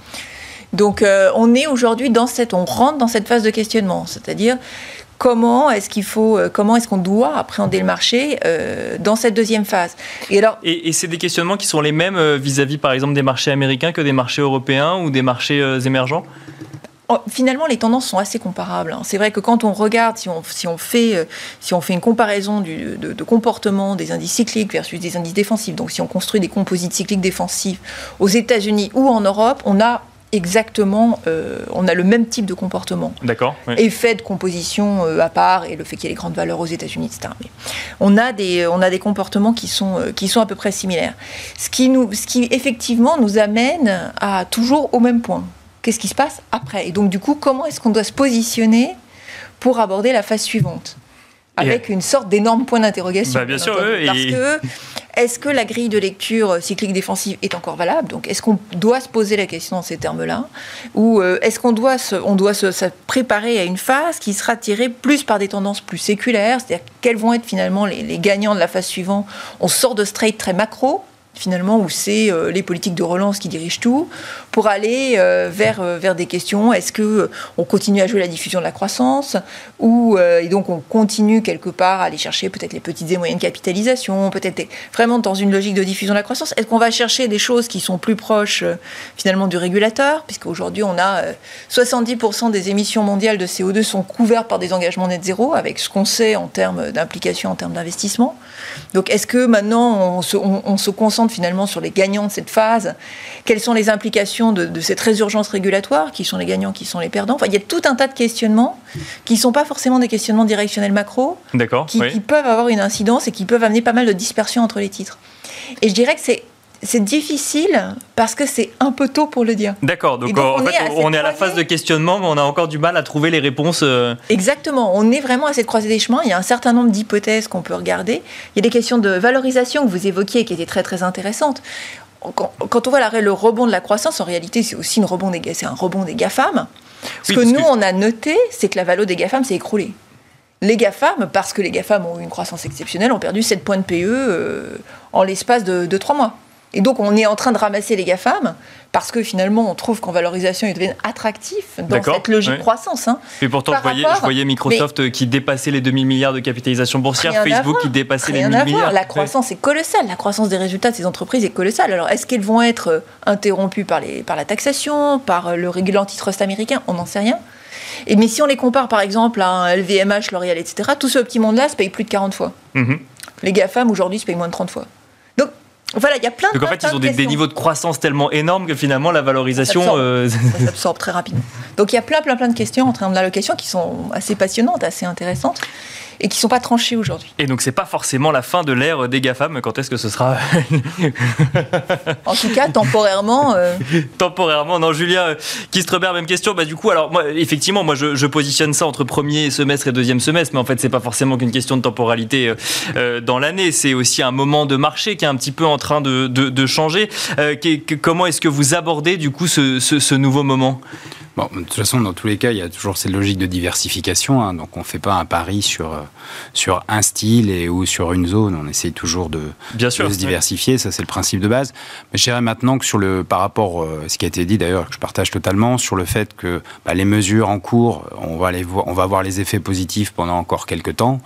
Donc euh, on est aujourd'hui dans cette, on rentre dans cette phase de questionnement, c'est-à-dire comment est-ce qu'il faut, euh, comment est-ce qu'on doit appréhender le marché euh, dans cette deuxième phase. Et alors, et, c'est des questionnements qui sont les mêmes euh, vis-à-vis, par exemple, des marchés américains que des marchés européens ou des marchés émergents? Oh, finalement, les tendances sont assez comparables. Hein. C'est vrai que quand on regarde, si on, si on, fait, si on fait une comparaison du, de, de, comportement des indices cycliques versus des indices défensifs, donc si on construit des composites cycliques défensifs aux États-Unis ou en Europe, on a exactement, euh, on a le même type de comportement. D'accord. Effet de composition euh, à part et le fait qu'il y ait les grandes valeurs aux États-Unis, etc. Mais on a des, on a des comportements qui sont, euh, qui sont à peu près similaires. Ce qui, nous, ce qui effectivement nous amène à toujours au même point. Qu'est-ce qui se passe après? Et donc du coup, comment est-ce qu'on doit se positionner pour aborder la phase suivante? Avec une sorte d'énorme point d'interrogation. Bah, bien sûr, Parce que est-ce que la grille de lecture cyclique défensive est encore valable? Donc, est-ce qu'on doit se poser la question dans ces termes-là? Ou euh, est-ce qu'on doit, se, on doit se, préparer à une phase qui sera tirée plus par des tendances plus séculaires? C'est-à-dire, quels vont être finalement les, les gagnants de la phase suivante? On sort de trade très macro, finalement, où c'est euh, les politiques de relance qui dirigent tout, pour aller euh, vers, euh, vers des questions. Est-ce que on continue à jouer la diffusion de la croissance ou et donc on continue quelque part à aller chercher peut-être les petites et moyennes capitalisations, peut-être vraiment dans une logique de diffusion de la croissance. Est-ce qu'on va chercher des choses qui sont plus proches finalement du régulateur, puisqu'aujourd'hui on a 70% des émissions mondiales de CO2 sont couvertes par des engagements net zéro, avec ce qu'on sait en termes d'implication, en termes d'investissement. Donc est-ce que maintenant on se, on se concentre finalement sur les gagnants de cette phase, quelles sont les implications de, cette résurgence régulatoire, qui sont les gagnants, qui sont les perdants? Enfin, il y a tout un tas de questionnements qui ne sont pas forcément des questionnements directionnels macro, qui, qui peuvent avoir une incidence et qui peuvent amener pas mal de dispersion entre les titres. Et je dirais que c'est c'est difficile parce que c'est un peu tôt pour le dire. D'accord, donc, en on fait, est on est à la phase de questionnement, mais on a encore du mal à trouver les réponses. Euh. Exactement, on est vraiment à cette croisée des chemins. Il y a un certain nombre d'hypothèses qu'on peut regarder. Il y a des questions de valorisation que vous évoquiez qui étaient très très intéressantes. Quand, on voit le rebond de la croissance, en réalité, c'est aussi une rebond des, un rebond des GAFAM. Ce que nous, on a noté, c'est que la valeur des GAFAM s'est écroulée. Les GAFAM, parce que les GAFAM ont eu une croissance exceptionnelle, ont perdu 7 points de PE euh, en l'espace de, de 3 mois. Et donc, on est en train de ramasser les GAFAM parce que finalement, on trouve qu'en valorisation, ils deviennent attractifs dans cette logique de croissance. Hein. Et pourtant, je voyais, Microsoft qui dépassait les 2000 milliards de capitalisation boursière, Facebook qui dépassait les 1000 milliards. La croissance est colossale. La croissance des résultats de ces entreprises est colossale. Alors, est-ce qu'elles vont être euh, interrompues par, les, par la taxation, par euh, le régulateur antitrust américain? On n'en sait rien. Et, mais si on les compare, par exemple, à un LVMH, L'Oréal, etc., tout ce petit monde-là se paye plus de 40 fois. Mhm. Les GAFAM, aujourd'hui, se payent moins de 30 fois. Voilà, il y a plein de Donc en fait, ils ont des, niveaux de croissance tellement énormes que finalement la valorisation. Euh, ça [laughs] s'absorbe, très rapidement. Donc il y a plein, plein, plein de questions en termes d'allocation qui sont assez passionnantes, assez intéressantes et qui ne sont pas tranchées aujourd'hui. Et donc, c'est pas forcément la fin de l'ère des GAFAM. Quand est-ce que ce sera En tout cas, temporairement. Euh. [laughs] temporairement, non, Julien Kistrebert, même question. Bah, du coup, alors, moi, effectivement, moi, je, positionne ça entre premier semestre et deuxième semestre, mais en fait, c'est pas forcément qu'une question de temporalité euh, dans l'année. C'est aussi un moment de marché qui est un petit peu en train de, de, changer. Euh, comment est-ce que vous abordez, du coup, ce, ce nouveau moment? Bon, de toute façon, dans tous les cas, il y a toujours cette logique de diversification. Hein, donc, on ne fait pas un pari sur, euh, sur un style et, ou sur une zone. On essaye toujours de, Bien sûr, se diversifier. Ça, c'est le principe de base. Mais je dirais maintenant que sur le, par rapport à euh, ce qui a été dit d'ailleurs, que je partage totalement, sur le fait que bah, les mesures en cours, on va, les voir, on va voir les effets positifs pendant encore quelques temps.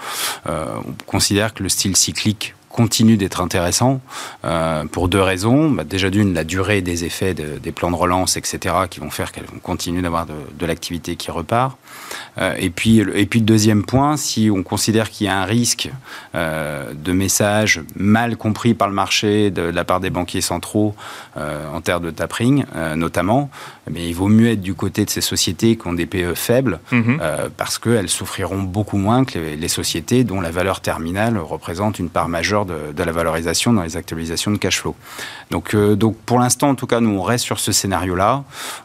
Euh, on considère que le style cyclique continue d'être intéressant euh, pour deux raisons. Bah, déjà d'une, la durée des effets des plans de relance, etc., qui vont faire qu'elles vont continuer d'avoir de, l'activité qui repart. Euh, et, puis, et deuxième point, si on considère qu'il y a un risque euh, de messages mal compris par le marché de, la part des banquiers centraux en termes de tapering, notamment, mais il vaut mieux être du côté de ces sociétés qui ont des PE faibles, mhm. parce qu'elles souffriront beaucoup moins que les, les sociétés dont la valeur terminale représente une part majeure de, la valorisation dans les actualisations de cash flow. Donc, euh, donc pour l'instant, en tout cas, nous, on reste sur ce scénario-là.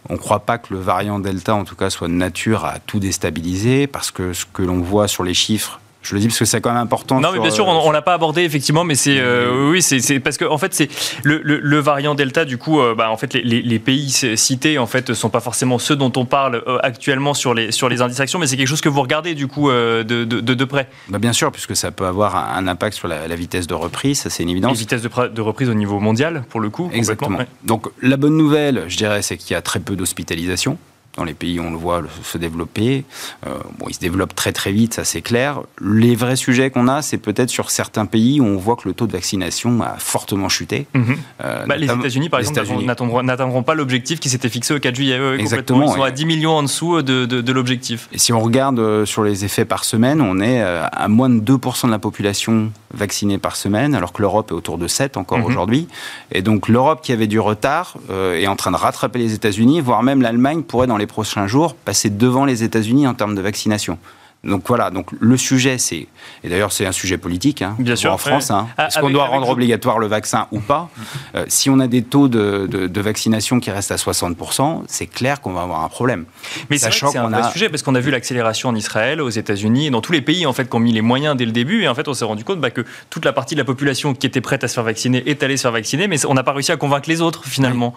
On ne croit pas que le variant Delta, en tout cas, soit de nature à tout déstabiliser, parce que ce que l'on voit sur les chiffres je le dis parce que c'est quand même important. Non, mais bien sûr, on, ne l'a pas abordé effectivement, mais c'est euh, oui, c'est parce que en fait c'est le, variant Delta. Du coup, euh, bah, en fait, les, pays cités en fait sont pas forcément ceux dont on parle euh, actuellement sur les sur les indices actions, mais c'est quelque chose que vous regardez du coup de, de, près. Bah, bien sûr, puisque ça peut avoir un impact sur la, vitesse de reprise, ça c'est une évidence. La vitesse de, reprise au niveau mondial, pour le coup. Exactement. Donc la bonne nouvelle, je dirais, c'est qu'il y a très peu d'hospitalisation dans les pays où on le voit se développer. Euh, bon, il se développe très très vite, ça c'est clair. Les vrais sujets qu'on a, c'est peut-être sur certains pays où on voit que le taux de vaccination a fortement chuté. Mhm. Euh, bah, les États-Unis, par exemple, n'atteindront pas l'objectif qui s'était fixé au 4 juillet. Exactement. Ils sont à 10 millions en dessous de, de, l'objectif. Et si on regarde euh, sur les effets par semaine, on est à moins de 2% de la population vaccinée par semaine, alors que l'Europe est autour de 7 encore mhm. aujourd'hui. Et donc l'Europe qui avait du retard est en train de rattraper les États-Unis, voire même l'Allemagne pourrait dans les prochains jours passer devant les États-Unis en termes de vaccination. Donc voilà, donc le sujet, c'est, et d'ailleurs c'est un sujet politique, hein, Bien sûr, en France, hein. Ah, est-ce qu'on doit rendre obligatoire le vaccin ou pas [laughs] Euh, Si on a des taux de, de- de vaccination qui restent à 60%, c'est clair qu'on va avoir un problème. Mais c'est c'est un vrai a- sujet parce qu'on a vu l'accélération en Israël, aux États-Unis et dans tous les pays en fait qui ont mis les moyens dès le début et en fait on s'est rendu compte bah, que toute la partie de la population qui était prête à se faire vacciner est allée se faire vacciner mais on n'a pas réussi à convaincre les autres finalement.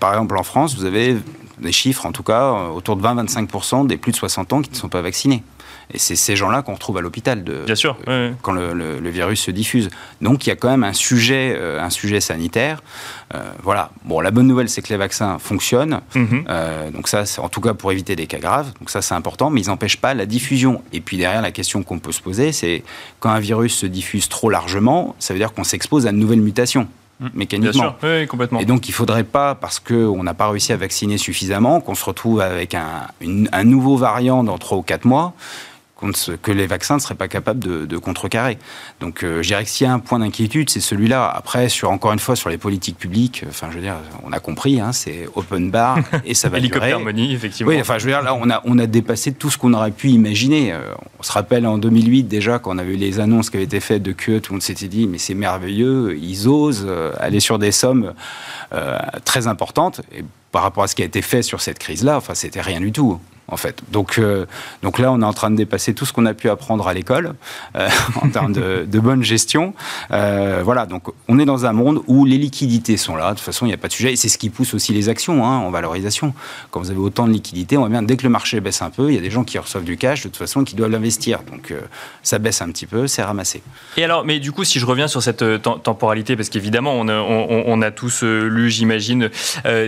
Par exemple, en France, vous avez des chiffres, en tout cas, autour de 20-25% des plus de 60 ans qui ne sont pas vaccinés. Et c'est ces gens-là qu'on retrouve à l'hôpital de, Bien sûr. ouais. quand le, le- le virus se diffuse. Donc il y a quand même un sujet, euh, un sujet sanitaire. Euh, voilà. Bon, la bonne nouvelle, c'est que les vaccins fonctionnent. Mhm. Euh, donc ça, c'est en tout cas pour éviter des cas graves. Donc ça, c'est important, mais ils n'empêchent pas la diffusion. Et puis derrière, la question qu'on peut se poser, c'est quand un virus se diffuse trop largement, ça veut dire qu'on s'expose à de nouvelles mutations, Bien mécaniquement. sûr, oui, oui, complètement. Et donc, il ne faudrait pas, parce qu'on n'a pas réussi à vacciner suffisamment, qu'on se retrouve avec un, une- un nouveau variant dans 3 ou 4 mois, que les vaccins ne seraient pas capables de, de contrecarrer. Donc, euh, je dirais que s'il y a un point d'inquiétude, c'est celui-là. Après, sur, encore une fois, sur les politiques publiques, enfin, je veux dire, on a compris, hein, c'est open bar et ça [laughs] va durer. Hélicoptère money, effectivement. Oui, enfin, je veux dire, là, on a, on a dépassé tout ce qu'on aurait pu imaginer. Euh, on se rappelle en 2008, déjà, quand on a vu les annonces qui avaient été faites de QE, tout le monde s'était dit, mais c'est merveilleux, ils osent euh, aller sur des sommes euh, très importantes. Et par rapport à ce qui a été fait sur cette crise-là, enfin, c'était rien du tout. En fait. Donc, euh, donc là, on est en train de dépasser tout ce qu'on a pu apprendre à l'école euh, [laughs] en termes de, bonne gestion. Euh, voilà, donc on est dans un monde où les liquidités sont là. De toute façon, il n'y a pas de sujet. Et c'est ce qui pousse aussi les actions hein, en valorisation. Quand vous avez autant de liquidités, on voit bien, dès que le marché baisse un peu, il y a des gens qui reçoent du cash, de toute façon, qui doivent l'investir. Donc ça baisse un petit peu, c'est ramassé. Et alors, mais du coup, si je reviens sur cette tem- temporalité, parce qu'évidemment, on, a- tous lu, j'imagine,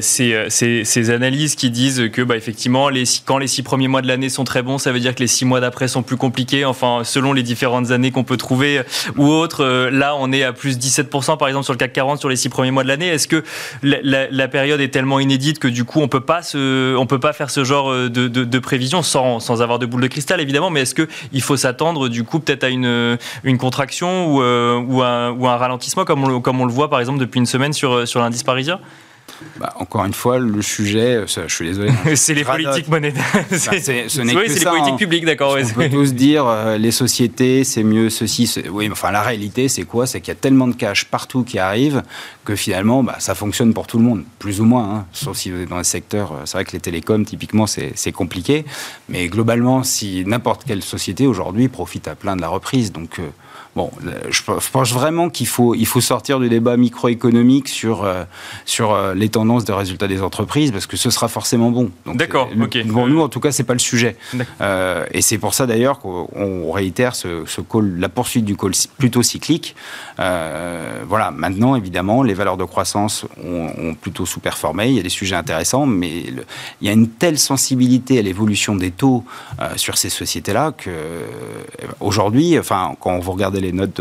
ces, analyses qui disent que, bah, effectivement, quand les six premiers mois de l'année sont très bons, ça veut dire que les six mois d'après sont plus compliqués. Enfin, selon les différentes années qu'on peut trouver euh, ou autres, euh, là, on est à plus 17% par exemple sur le CAC 40 sur les six premiers mois de l'année. Est-ce que la, période est tellement inédite que du coup, on peut pas on peut pas faire ce genre euh, de, de, prévision sans, avoir de boule de cristal, évidemment. Mais est-ce que il faut s'attendre du coup peut-être à une, une contraction ou, ou, un, ralentissement comme on, comme on le voit par exemple depuis une semaine sur, sur l'indice parisien? Bah, encore une fois, le sujet, euh, ça, je suis désolé. [laughs] C'est les politiques monétaires. Bah, [laughs] c'est- ce oui, les ça, politiques hein. publiques, d'accord. ouais, On peut tous [laughs] dire euh, les sociétés, c'est mieux ceci. Oui, mais enfin la réalité, c'est quoi? C'est qu'il y a tellement de cash partout qui arrive que finalement, bah, ça fonctionne pour tout le monde, plus ou moins. hein. Sauf si vous êtes dans le secteur, euh, c'est vrai que les télécoms, typiquement, c'est c'est compliqué. Mais globalement, si n'importe quelle société aujourd'hui profite à plein de la reprise, donc. euh, Bon, euh, je pe- je pense vraiment qu'il faut, il faut sortir du débat microéconomique sur, euh, sur euh, les tendances de résultats des entreprises, parce que ce sera forcément bon. D'accord, ok. Bon, nous, en tout cas, c'est pas le sujet. Euh, et c'est pour ça d'ailleurs qu'on on réitère ce, ce call, la poursuite du call plutôt cyclique. Voilà, maintenant, évidemment, les valeurs de croissance ont, ont plutôt sous-performé. Il y a des sujets intéressants, mais le- il y a une telle sensibilité à l'évolution des taux sur ces sociétés-là que euh, aujourd'hui, enfin, quand vous regardez les notes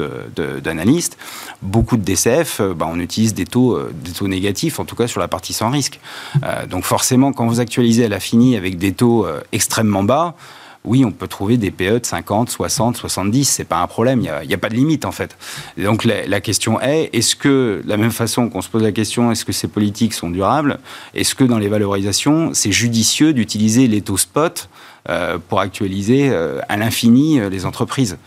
d'analystes, beaucoup de DCF, euh, bah, on utilise des taux, euh, des taux négatifs, en tout cas sur la partie sans risque. Euh, donc forcément, quand vous actualisez à la avec des taux extrêmement bas, oui, on peut trouver des PE de 50, 60, 70, c'est pas un problème, il n'y a, pas de limite en fait. Donc la, question est, est-ce que, de la même façon qu'on se pose la question, est-ce que ces politiques sont durables? Est-ce que dans les valorisations, c'est judicieux d'utiliser les taux spot pour actualiser à l'infini les entreprises?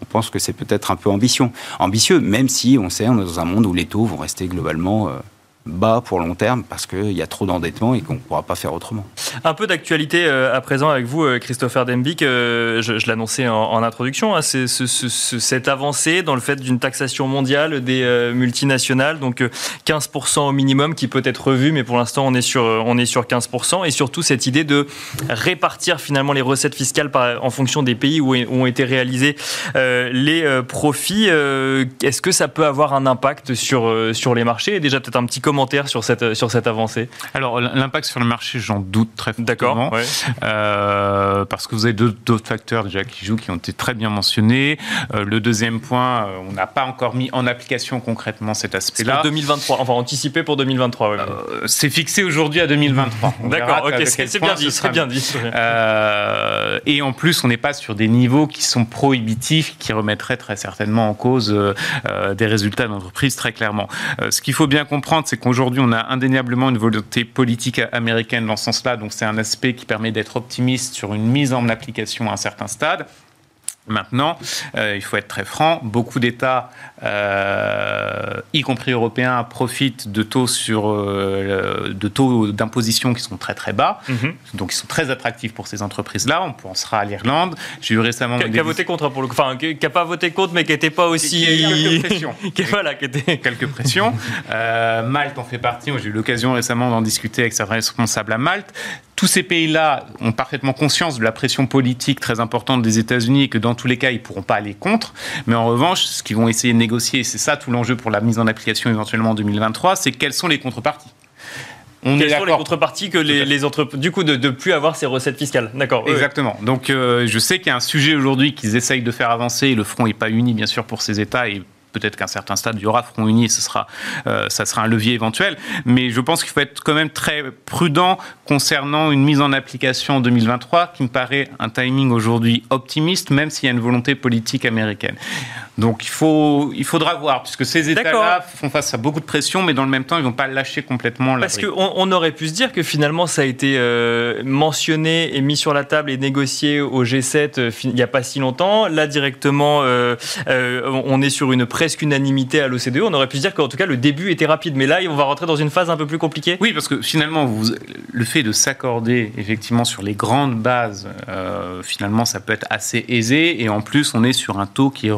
On pense que c'est peut-être un peu ambition. ambitieux, même si on sait, on est dans un monde où les taux vont rester globalement euh, bas pour long terme parce qu'il y a trop d'endettement et qu'on ne pourra pas faire autrement. Un peu d'actualité euh, à présent avec vous, euh, Christopher Dembick. Euh, je l'annonçais en, introduction. hein, cette avancée dans le fait d'une taxation mondiale des multinationales, donc euh, 15% au minimum, qui peut être revue, mais pour l'instant on est sur euh, on est sur 15%. Et surtout cette idée de répartir finalement les recettes fiscales en fonction des pays où, ont été réalisés les profits. Est-ce que ça peut avoir un impact sur sur les marchés? Déjà peut-être un petit commentaire sur cette sur cette avancée. Alors, l'impact sur le marché, j'en doute très D'accord. fortement. ouais. Euh, parce que vous avez deux- d'autres facteurs déjà qui jouent, qui ont été très bien mentionnés. Euh, le deuxième point, euh, on n'a pas encore mis en application concrètement cet C'est aspect-là. pour 2023, enfin anticipé pour 2023. ouais. Euh, c'est fixé aujourd'hui à 2023. On verra D'accord, ok, c'est bien ce dit, bien dit. Euh, et en plus, on n'est pas sur des niveaux qui sont prohibitifs, qui remettraient très certainement en cause des résultats d'entreprise très clairement. Euh, ce qu'il faut bien comprendre, c'est qu'aujourd'hui, on a indéniablement une volonté politique américaine dans ce sens-là. Donc, c'est un aspect qui permet d'être optimiste sur une mise en application à un certain stade. Maintenant, euh, il faut être très franc, beaucoup d'États, euh, y compris européens, profitent de taux sur euh, de taux d'imposition qui sont très très bas, mhm. donc ils sont très attractifs pour ces entreprises-là. On pensera à l'Irlande. J'ai eu récemment qui a, voté contre pour le, enfin qui n'a pas voté contre, mais qui n'était pas aussi quelques pressions. [laughs] voilà, qui était quelques pressions. Malte en fait partie. J'ai eu l'occasion récemment d'en discuter avec certains responsables à Malte tous ces pays-là ont parfaitement conscience de la pression politique très importante des États-Unis et que dans tous les cas, ils ne pourront pas aller contre. Mais en revanche, ce qu'ils vont essayer de négocier, et c'est ça tout l'enjeu pour la mise en application éventuellement en 2023, c'est quelles sont les contreparties. On Quelles sont les contreparties que les, les entreprises, du coup, de ne plus avoir ces recettes fiscales D'accord. Exactement. Donc, euh, je sais qu'il y a un sujet aujourd'hui qu'ils essayent de faire avancer. Le front n'est pas uni, bien sûr, pour ces États et peut-être qu'à un certain stade, il y aura front uni ce euh, ça sera un levier éventuel. Mais je pense qu'il faut être quand même très prudent concernant une mise en application en 2023 qui me paraît un timing aujourd'hui optimiste, même s'il y a une volonté politique américaine. Donc il, faut, il faudra voir, puisque ces États-là font face à beaucoup de pression, mais dans le même temps, ils ne vont pas lâcher complètement la Parce qu'on on aurait pu se dire que finalement, ça a été euh, mentionné et mis sur la table et négocié au G7 euh, il n'y a pas si longtemps. Là, directement, on est sur une presque unanimité à l'OCDE. On aurait pu se dire qu'en tout cas, le début était rapide. Mais là, on va rentrer dans une phase un peu plus compliquée. Oui, parce que finalement, vous, le fait de s'accorder effectivement sur les grandes bases, euh, finalement, ça peut être assez aisé. Et en plus, on est sur un taux qui est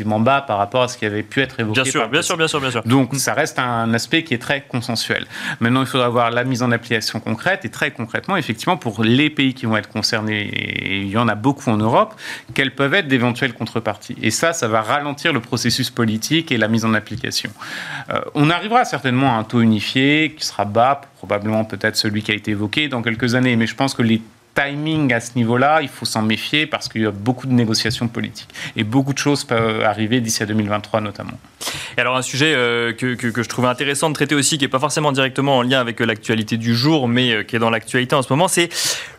relativement bas par rapport à ce qui avait pu être évoqué. Bien sûr, bien sûr, bien sûr, bien sûr. Donc, ça reste un aspect qui est très consensuel. Maintenant, il faudra voir la mise en application concrète. Et très concrètement, effectivement, pour les pays qui vont être concernés, et il y en a beaucoup en Europe, quelles peuvent être d'éventuelles contreparties. Et ça, ça va ralentir le processus politique et la mise en application. Euh, on arrivera certainement à un taux unifié qui sera bas, probablement peut-être celui qui a été évoqué dans quelques années, mais je pense que les timing à ce niveau-là, il faut s'en méfier parce qu'il y a beaucoup de négociations politiques. Et beaucoup de choses peuvent arriver d'ici à 2023 notamment. Et alors un sujet euh, que, que, je trouvais intéressant de traiter aussi, qui n'est pas forcément directement en lien avec l'actualité du jour, mais euh, qui est dans l'actualité en ce moment, c'est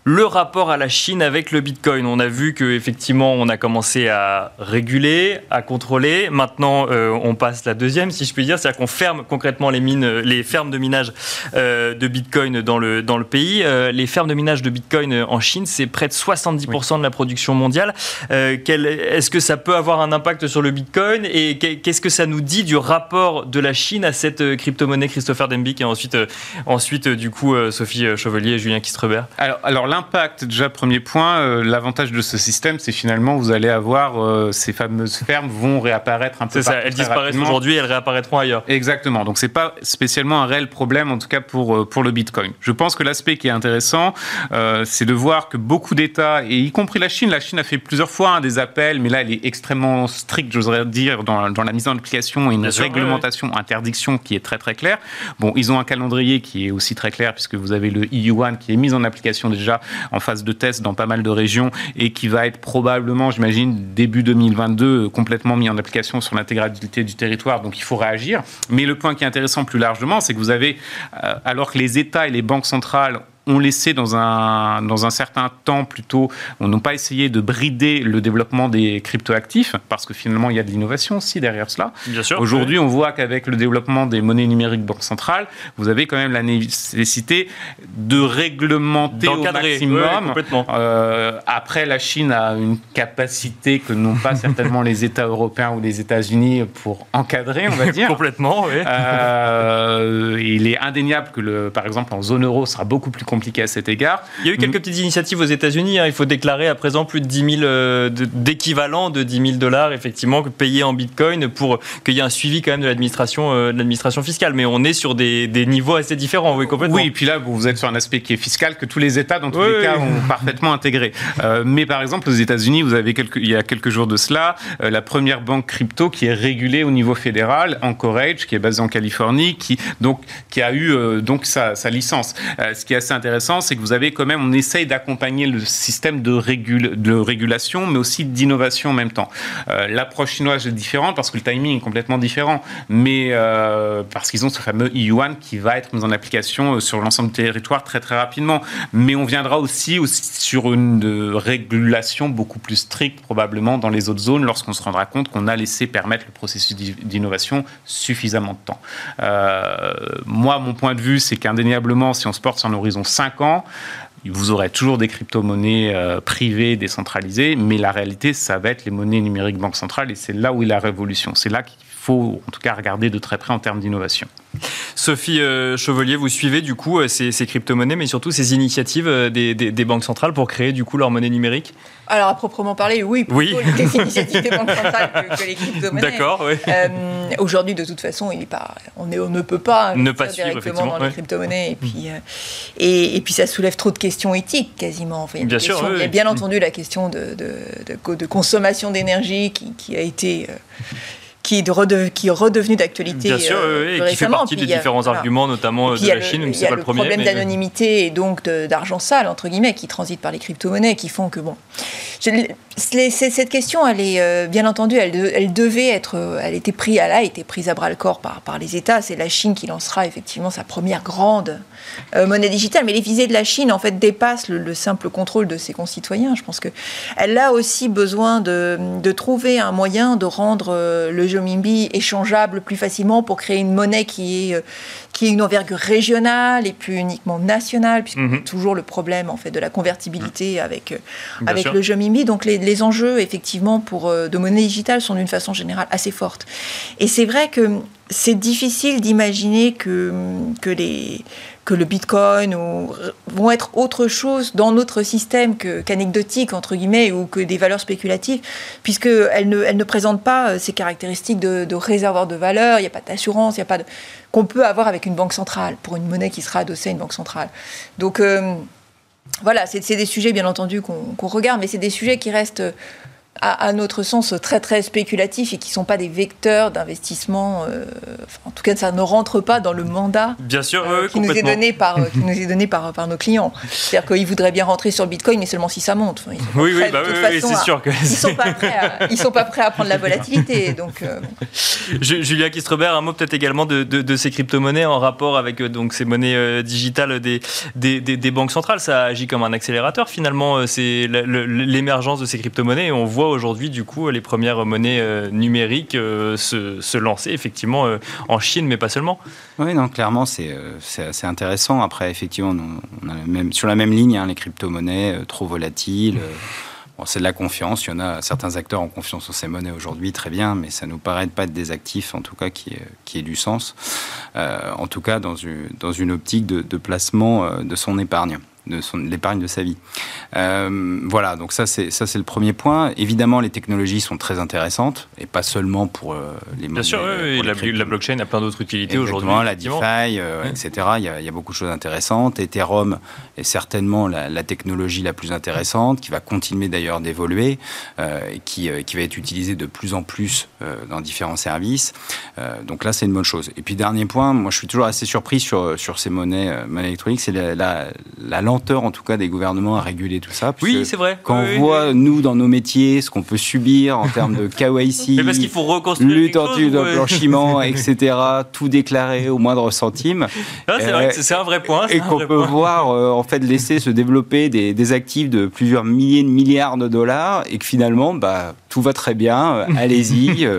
le rapport à la Chine avec le Bitcoin. On a vu qu'effectivement, on a commencé à réguler, à contrôler. Maintenant, euh, on passe la deuxième, si je puis dire, c'est-à-dire qu'on ferme concrètement les mines, les fermes de minage de Bitcoin dans le, dans le pays. les fermes de minage de Bitcoin en Chine, c'est près de 70% de la production mondiale. Est-ce que ça peut avoir un impact sur le Bitcoin et qu'est-ce que ça nous dit du rapport de la Chine à cette euh, crypto-monnaie Christopher Dembick et ensuite, euh, ensuite euh, du coup, Sophie Chevalier et Julien Kistrebert? Alors, alors l'impact, déjà, premier point, l'avantage de ce système, c'est finalement, vous allez avoir ces fameuses fermes vont réapparaître un peu. C'est ça, elles disparaissent aujourd'hui, elles réapparaîtront ailleurs. Exactement. Donc, c'est pas spécialement un réel problème, en tout cas pour, pour le Bitcoin. Je pense que l'aspect qui est intéressant, c'est de voir que beaucoup d'États, et y compris la Chine, la Chine a fait plusieurs fois hein, des appels, mais là, elle est extrêmement stricte, j'oserais dire, dans, dans la mise en application et une réglementation, interdiction qui est très très claire. Bon, ils ont un calendrier qui est aussi très clair puisque vous avez le EU1 qui est mis en application déjà en phase de test dans pas mal de régions et qui va être probablement, j'imagine, début 2022 complètement mis en application sur l'intégralité du territoire. Donc il faut réagir. Mais le point qui est intéressant plus largement, c'est que vous avez, euh, alors que les États et les banques centrales ont laissé dans un, dans un certain temps plutôt, on n'a pas essayé de brider le développement des cryptoactifs, parce que finalement, il y a de l'innovation aussi derrière cela. Bien sûr. Aujourd'hui, on voit qu'avec le développement des monnaies numériques banque centrale, vous avez quand même la nécessité de réglementer au maximum. Euh, après, la Chine a une capacité que n'ont pas [laughs] certainement les États européens ou les États-Unis pour encadrer, on va dire. complètement, oui. Euh, il est indéniable que, le, par exemple, en zone euro, sera beaucoup plus compliqué à cet égard. Il y a eu quelques petites initiatives aux États-Unis. Hein. Il faut déclarer à présent plus de 10 000 euh, d'équivalent de 10 000 dollars, effectivement, payés en bitcoin pour qu'il y ait un suivi quand même de l'administration euh, l'administration fiscale. Mais on est sur des, des, niveaux assez différents, oui, complètement. Oui, et puis là, vous êtes sur un aspect qui est fiscal que tous les États, dans tous les cas, ont parfaitement intégré. Euh, mais par exemple, aux États-Unis, vous avez quelques, il y a quelques jours de cela, la première banque crypto qui est régulée au niveau fédéral, Anchorage, qui est basée en Californie, qui, donc, qui a eu donc sa, sa licence. ce qui est assez intéressant, c'est que vous avez quand même, on essaye d'accompagner le système de, de régulation, mais aussi d'innovation en même temps. Euh, l'approche chinoise est différente parce que le timing est complètement différent, mais euh, parce qu'ils ont ce fameux yuan qui va être mis en application euh, sur l'ensemble du territoire très très rapidement. Mais on viendra aussi, aussi sur une régulation beaucoup plus stricte probablement dans les autres zones lorsqu'on se rendra compte qu'on a laissé permettre le processus d'innovation suffisamment de temps. moi, mon point de vue, c'est qu'indéniablement, si on se porte sur un horizon 5 ans, vous aurez toujours des crypto-monnaies euh, privées, décentralisées, mais la réalité, ça va être les monnaies numériques banque centrale, et c'est là où est la révolution. C'est là qu'il faut, en tout cas, regarder de très près en termes d'innovation. Sophie euh, Chevelier, vous suivez du coup euh, ces, crypto-monnaies, mais surtout ces initiatives des, banques centrales pour créer du coup leur monnaie numérique Alors, à proprement parler, oui, oui. les [laughs] initiatives des banques centrales que, les crypto-monnaies. D'accord, oui. Aujourd'hui, de toute façon, il est pas, on, est, on ne peut pas ne pas suivre, directement dans les crypto-monnaies. Et puis, et, et, puis, ça soulève trop de questions éthiques, quasiment. il bien sûr. il y a bien entendu la question de, de, consommation d'énergie qui, qui, a été qui est, qui est redevenu d'actualité Bien sûr, euh, et qui fait partie des différents arguments, notamment de la Chine, c'est pas le, premier. Il y a le problème d'anonymité et donc d'argent sale, entre guillemets, qui transite par les crypto-monnaies, qui font que, bon... cette question, elle est, euh, bien entendu, elle, elle, devait être... Elle, était prise, elle a été prise à bras-le-corps par, par les États. C'est la Chine qui lancera effectivement sa première grande euh, monnaie digitale. Mais les visées de la Chine, en fait, dépassent le, simple contrôle de ses concitoyens. Je pense qu'elle a aussi besoin de, trouver un moyen de rendre le Jomimbi échangeable plus facilement pour créer une monnaie qui est, euh, qui est une envergure régionale et plus uniquement nationale, puisqu'on mhm. a toujours le problème en fait de la convertibilité avec, euh, avec le Jomimbi. Donc les, les, enjeux, effectivement, pour, euh, de monnaie digitale sont d'une façon générale assez fortes. Et c'est vrai que c'est difficile d'imaginer que, que les que le Bitcoin ou, vont être autre chose dans notre système qu'anecdotique, entre guillemets, ou que des valeurs spéculatives, puisqu'elles ne, elles ne présentent pas euh, ces caractéristiques de, de réservoir de valeur, il n'y a pas d'assurance, il n'y a pas de... qu'on peut avoir avec une banque centrale, pour une monnaie qui sera adossée à une banque centrale. Donc, euh, voilà, c'est des sujets, bien entendu, qu'on regarde, mais c'est des sujets qui restent à, notre sens très très spéculatifs et qui ne sont pas des vecteurs d'investissement. Euh, en tout cas, ça ne rentre pas dans le mandat bien sûr, euh, qui, nous est donné par, euh, qui nous est donné par, par nos clients. [laughs] C'est-à-dire qu'ils voudraient bien rentrer sur le Bitcoin, mais seulement si ça monte. oui, oui, bah oui, c'est sûr que ils sont pas prêts. À, [laughs] ils sont pas prêts à prendre la volatilité. Donc, Julia Kistrebert, un mot peut-être également de, de, ces crypto-monnaies en rapport avec donc ces monnaies digitales des, des, des, banques centrales. Ça agit comme un accélérateur finalement. C'est l'émergence de ces crypto-monnaies. On voit aujourd'hui, du coup, les premières monnaies euh, numériques euh, se, lancer, effectivement, euh, en Chine, mais pas seulement. Oui, non, clairement, c'est assez intéressant. Après, effectivement, on, a même, sur la même ligne, hein, les crypto-monnaies trop volatiles. c'est de la confiance. Il y en a certains acteurs ont confiance en ces monnaies aujourd'hui, très bien, mais ça nous paraît pas être des actifs, en tout cas, qui, qui aient du sens. en tout cas, dans une, dans une optique de placement de son épargne de l'épargne de sa vie. Euh, voilà, donc ça c'est ça c'est le premier point. Évidemment, les technologies sont très intéressantes et pas seulement pour euh, les. Bien sûr, oui, la, blockchain a plein d'autres utilités aujourd'hui. La DeFi, euh, etc. Il y, a, il y, a, beaucoup de choses intéressantes. Ethereum est certainement la, technologie la plus intéressante, qui va continuer d'ailleurs d'évoluer, et qui qui va être utilisée de plus en plus dans différents services. donc là, c'est une bonne chose. Et puis dernier point, moi je suis toujours assez surpris sur sur ces monnaies, monnaies électroniques, c'est la, la, la lenteur en tout cas des gouvernements à réguler tout ça. Oui, c'est vrai. Quand on voit, nous, dans nos métiers, ce qu'on peut subir en termes de [laughs] KYC, parce qu'il faut reconstruire lutte de blanchiment, [laughs] etc., tout déclaré au moindre centime. Ah, c'est vrai c'est un vrai point. Et qu'on peut voir, euh, en fait, laisser se développer des, des, actifs de plusieurs milliers de milliards de dollars et que finalement, bah, tout va très bien, euh, allez-y. [laughs]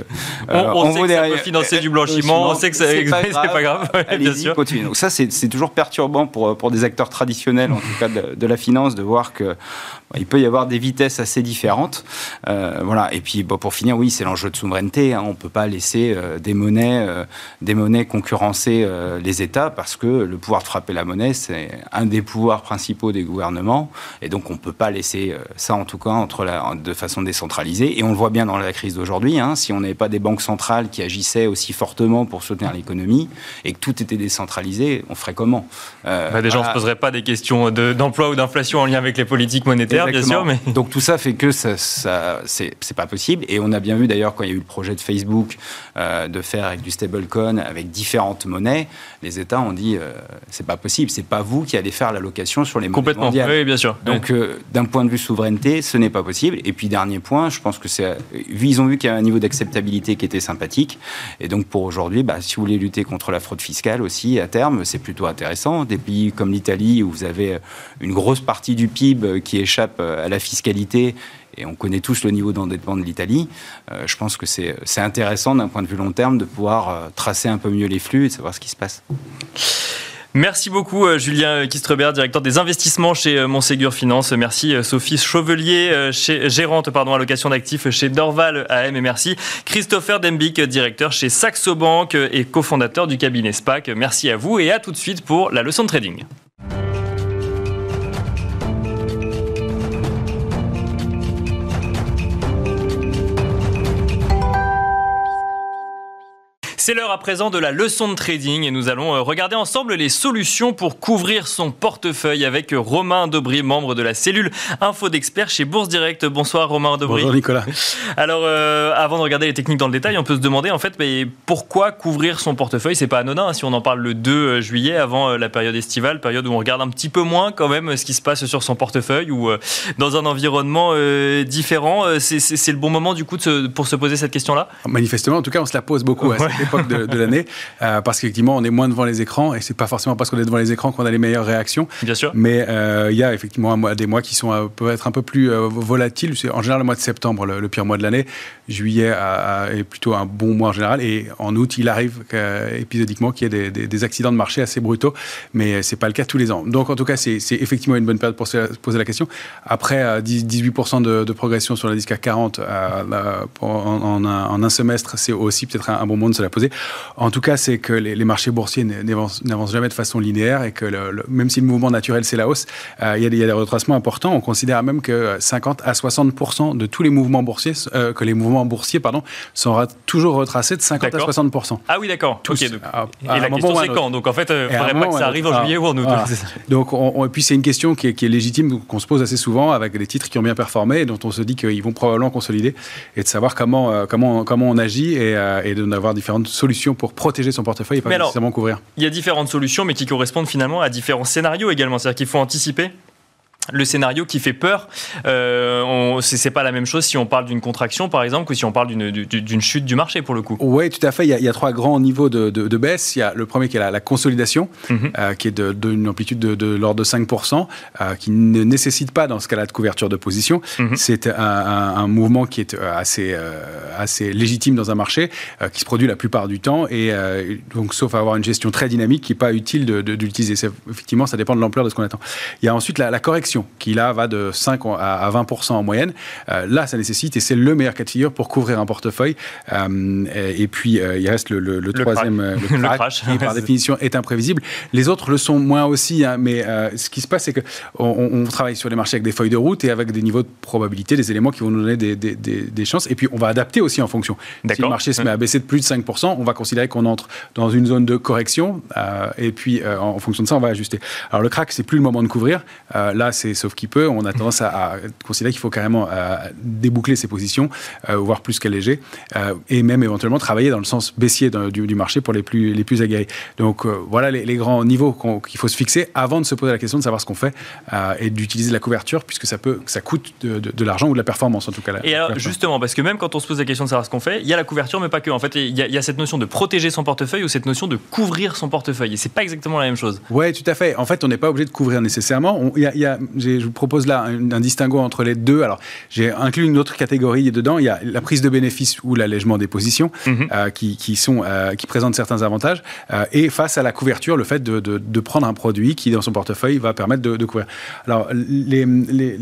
Euh, on, sait que ça peut financer du blanchiment, on sait que c'est pas grave. Pas grave. bien sûr. Donc ça, c'est toujours perturbant pour, pour des acteurs traditionnels, en tout cas de, de la finance, de voir que il peut y avoir des vitesses assez différentes. Euh, voilà. Et puis, pour finir, oui, c'est l'enjeu de souveraineté. Hein. On ne peut pas laisser euh, des monnaies, euh, des monnaies concurrencer les États parce que le pouvoir de frapper la monnaie, c'est un des pouvoirs principaux des gouvernements. Et donc, on ne peut pas laisser ça, en tout cas, entre la, de façon décentralisée. Et on le voit bien dans la crise d'aujourd'hui. Hein. Si on n'avait pas des banques centrales qui agissaient aussi fortement pour soutenir l'économie et que tout était décentralisé, on ferait comment? Bah, Déjà, on ne se poserait pas des questions d'emploi ou d'inflation en lien avec les politiques monétaires bien sûr. Mais... Donc tout ça fait que ça, ça c'est pas possible. Et on a bien vu d'ailleurs quand il y a eu le projet de Facebook euh, de faire avec du stablecoin, avec différentes monnaies, les États ont dit euh, c'est pas possible, c'est pas vous qui allez faire l'allocation sur les monnaies mondiales. Oui, bien sûr. Donc euh, d'un point de vue souveraineté, ce n'est pas possible. Et puis dernier point, je pense que c'est ils ont vu qu'il y a un niveau d'acceptabilité qui était sympathique. Et donc pour aujourd'hui, bah, si vous voulez lutter contre la fraude fiscale aussi à terme, c'est plutôt intéressant. Des pays comme l'Italie où vous avez une grosse partie du PIB qui échappe euh, à la fiscalité, et on connaît tous le niveau d'endettement de l'Italie, euh, je pense que c'est intéressant d'un point de vue long terme de pouvoir euh, tracer un peu mieux les flux et de savoir ce qui se passe. Merci beaucoup Julien Kistrebert, directeur des investissements chez Monségur Finance. Merci Sophie Chevelier, gérante pardon, allocation d'actifs chez Dorval AM. Et merci Christopher Dembic, directeur chez Saxo Bank et cofondateur du cabinet SPAC. Merci à vous et à tout de suite pour la leçon de trading. C'est l'heure à présent de la leçon de trading et nous allons euh, regarder ensemble les solutions pour couvrir son portefeuille avec Romain Dobry, membre de la cellule Info d'experts chez Bourse Direct. Bonsoir Romain Dobry. Bonjour Nicolas. [laughs] Alors euh, avant de regarder les techniques dans le détail, on peut se demander en fait mais pourquoi couvrir son portefeuille? C'est pas anodin hein, si on en parle le 2 euh, juillet avant la période estivale, période où on regarde un petit peu moins quand même ce qui se passe sur son portefeuille ou dans un environnement différent. C'est le bon moment du coup pour se poser cette question-là? Manifestement, en tout cas, on se la pose beaucoup [laughs] de, l'année, euh, parce qu'effectivement, on est moins devant les écrans, et c'est pas forcément parce qu'on est devant les écrans qu'on a les meilleures réactions. Bien sûr. Mais euh, il y a effectivement des mois qui sont, euh, peuvent être un peu plus volatiles. C'est en général le mois de septembre, le, pire mois de l'année. Juillet est plutôt un bon mois en général, et en août, il arrive épisodiquement qu'il y ait des, accidents de marché assez brutaux, mais c'est pas le cas tous les ans. Donc en tout cas, c'est effectivement une bonne période pour se poser la question. Après 18% de, progression sur l'indice CAC 40 en, un, semestre, c'est aussi peut-être un, un bon moment de se la poser. En tout cas, c'est que les, marchés boursiers n'avancent jamais de façon linéaire et que même si le mouvement naturel c'est la hausse, euh, il, y a des, retracements importants. On considère même que 50 à 60% de tous les mouvements boursiers, euh, que les mouvements boursiers, pardon, sont toujours retracés de 50 à 60 Ah oui, d'accord. Okay, et la question c'est quand Donc en fait, il ne faudrait pas que ça arrive en juillet ou en août. Donc et puis c'est une question qui est, qui est légitime qu'on se pose assez souvent avec des titres qui ont bien performé et dont on se dit qu'ils vont probablement consolider et de savoir comment euh, comment comment on agit et, et d'avoir différentes solutions pour protéger son portefeuille et pas nécessairement couvrir Il y a différentes solutions, mais qui correspondent finalement à différents scénarios également. C'est-à-dire qu'il faut anticiper le scénario qui fait peur, euh, c'est pas la même chose si on parle d'une contraction par exemple que si on parle d'une chute du marché pour le coup. Oui, tout à fait. Il y a, trois grands niveaux de, baisse. Il y a le premier qui est la, consolidation, mhm. euh, qui est d'une amplitude de, l'ordre de 5%, euh, qui ne nécessite pas dans ce cas-là de couverture de position. Mhm. C'est un, mouvement qui est euh, assez, assez légitime dans un marché, qui se produit la plupart du temps, et donc sauf à avoir une gestion très dynamique qui n'est pas utile d'utiliser. Effectivement, ça dépend de l'ampleur de ce qu'on attend. Il y a ensuite la correction qui là va de 5 à 20% en moyenne. Euh, là, ça nécessite, et c'est le meilleur cas de figure pour couvrir un portefeuille. Euh, et, puis, euh, il reste le, troisième, le, [laughs] crash, qui par [laughs] définition est imprévisible. Les autres le sont moins aussi, hein, mais ce qui se passe, c'est qu'on on travaille sur les marchés avec des feuilles de route et avec des niveaux de probabilité, des éléments qui vont nous donner des, des, chances. Et puis, on va adapter aussi en fonction. Si le marché se met à baisser de plus de 5%, on va considérer qu'on entre dans une zone de correction. et puis, en fonction de ça, on va ajuster. Alors, le crack, c'est plus le moment de couvrir. là, sauf qu'il peut. On a tendance à, considérer qu'il faut carrément euh, déboucler ses positions, euh, voire plus qu'alléger, euh, et même éventuellement travailler dans le sens baissier du, marché pour les plus, les plus aguerris. Donc voilà les, grands niveaux qu'il faut se fixer avant de se poser la question de savoir ce qu'on fait et d'utiliser la couverture, puisque ça, peut, ça coûte de, l'argent ou de la performance en tout cas. et alors justement, parce que même quand on se pose la question de savoir ce qu'on fait, il y a la couverture, mais pas que. En fait, il y, a, cette notion de protéger son portefeuille ou cette notion de couvrir son portefeuille. Et c'est pas exactement la même chose. Oui, tout à fait. En fait, on n'est pas obligé de couvrir nécessairement. Il y a, je vous propose là un, distinguo entre les deux. Alors, j'ai inclus une autre catégorie dedans. Il y a la prise de bénéfices ou l'allègement des positions mhm. euh, qui, qui, sont, euh, qui présentent certains avantages. Euh, et face à la couverture, le fait de, de, prendre un produit qui, dans son portefeuille, va permettre de, couvrir. Alors, les, les,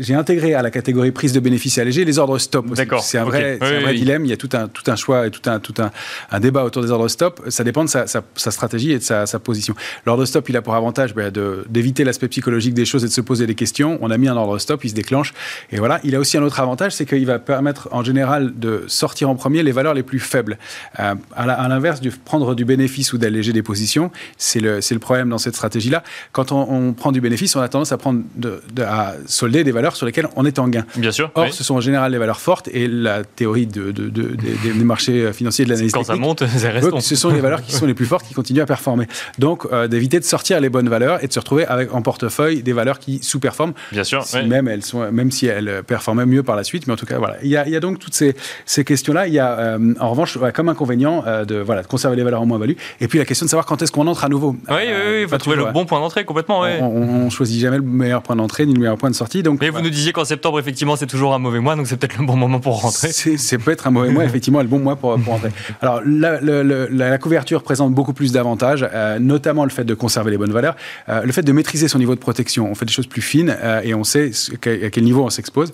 j'ai intégré à la catégorie prise de bénéfices allégés les ordres stop. C'est un vrai, un vrai dilemme. Il y a tout un, tout un choix et tout, un, tout un, un, débat autour des ordres stop. Ça dépend de sa, sa, stratégie et de sa, sa position. L'ordre stop, il a pour avantage bah, d'éviter l'aspect psychologique des choses et de se poser des questions. On a mis un ordre stop, il se déclenche. Et voilà, il a aussi un autre avantage, c'est qu'il va permettre en général de sortir en premier les valeurs les plus faibles. Euh, à l'inverse de prendre du bénéfice ou d'alléger des positions, c'est le, le problème dans cette stratégie-là. Quand on, prend du bénéfice, on a tendance à, prendre de, à solder des valeurs sur lesquelles on est en gain. Bien sûr. Or, ce sont en général les valeurs fortes et la théorie de, des, marchés financiers de l'analyse Quand ça monte, [laughs] Ce sont les valeurs qui sont les plus fortes qui continuent à performer. Donc, euh, d'éviter de sortir les bonnes valeurs et de se retrouver avec en portefeuille des valeurs valeurs qui sous-performent. Bien sûr. Même, elles sont, même si elles performaient mieux par la suite. Mais en tout cas, voilà. Il y a, il y a donc toutes ces, ces questions-là. Il y a, en revanche, comme inconvénient de, voilà, de conserver les valeurs en moins-value. Et puis la question de savoir quand est-ce qu'on entre à nouveau. Oui, oui, oui. Il faut trouver le bon point d'entrée complètement. On, on, choisit jamais le meilleur point d'entrée ni le meilleur point de sortie. Donc, Mais vous nous disiez qu'en septembre, effectivement, c'est toujours un mauvais mois. Donc c'est peut-être le bon moment pour rentrer. C'est peut-être un mauvais mois, [laughs] effectivement, le bon mois pour, pour rentrer. Alors la, la, couverture présente beaucoup plus d'avantages, euh, notamment le fait de conserver les bonnes valeurs, euh, le fait de maîtriser son niveau de protection. On fait des choses plus fines euh, et on sait à quel niveau on s'expose.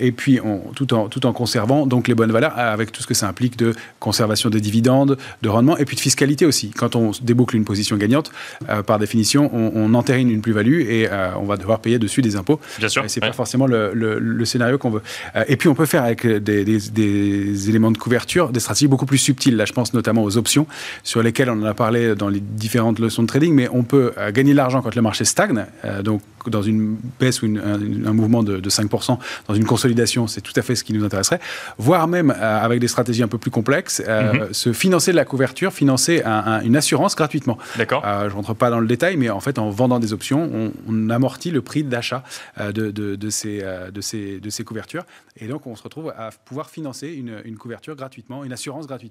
et puis on, tout, en, tout en conservant donc les bonnes valeurs avec tout ce que ça implique de conservation de dividendes, de rendement et puis de fiscalité aussi. Quand on déboucle une position gagnante, par définition, on, on entérine une plus-value et on va devoir payer dessus des impôts. Bien sûr. C'est pas forcément le, le, scénario qu'on veut. et puis on peut faire avec des, des, des éléments de couverture des stratégies beaucoup plus subtiles. Là, je pense notamment aux options, sur lesquelles on en a parlé dans les différentes leçons de trading, mais on peut euh, gagner de l'argent quand le marché stagne, euh, donc dans une baisse ou un, mouvement de, 5%, dans une consolidation, c'est tout à fait ce qui nous intéresserait, voire même euh, avec des stratégies un peu plus complexes, mhm. se financer de la couverture, financer une assurance gratuitement. D'accord. je rentre pas dans le détail, mais en fait, en vendant des options, on, amortit le prix d'achat de, de, ces, de, ces, de ces couvertures, et donc on se retrouve à pouvoir financer une, une couverture gratuitement, une assurance gratuite.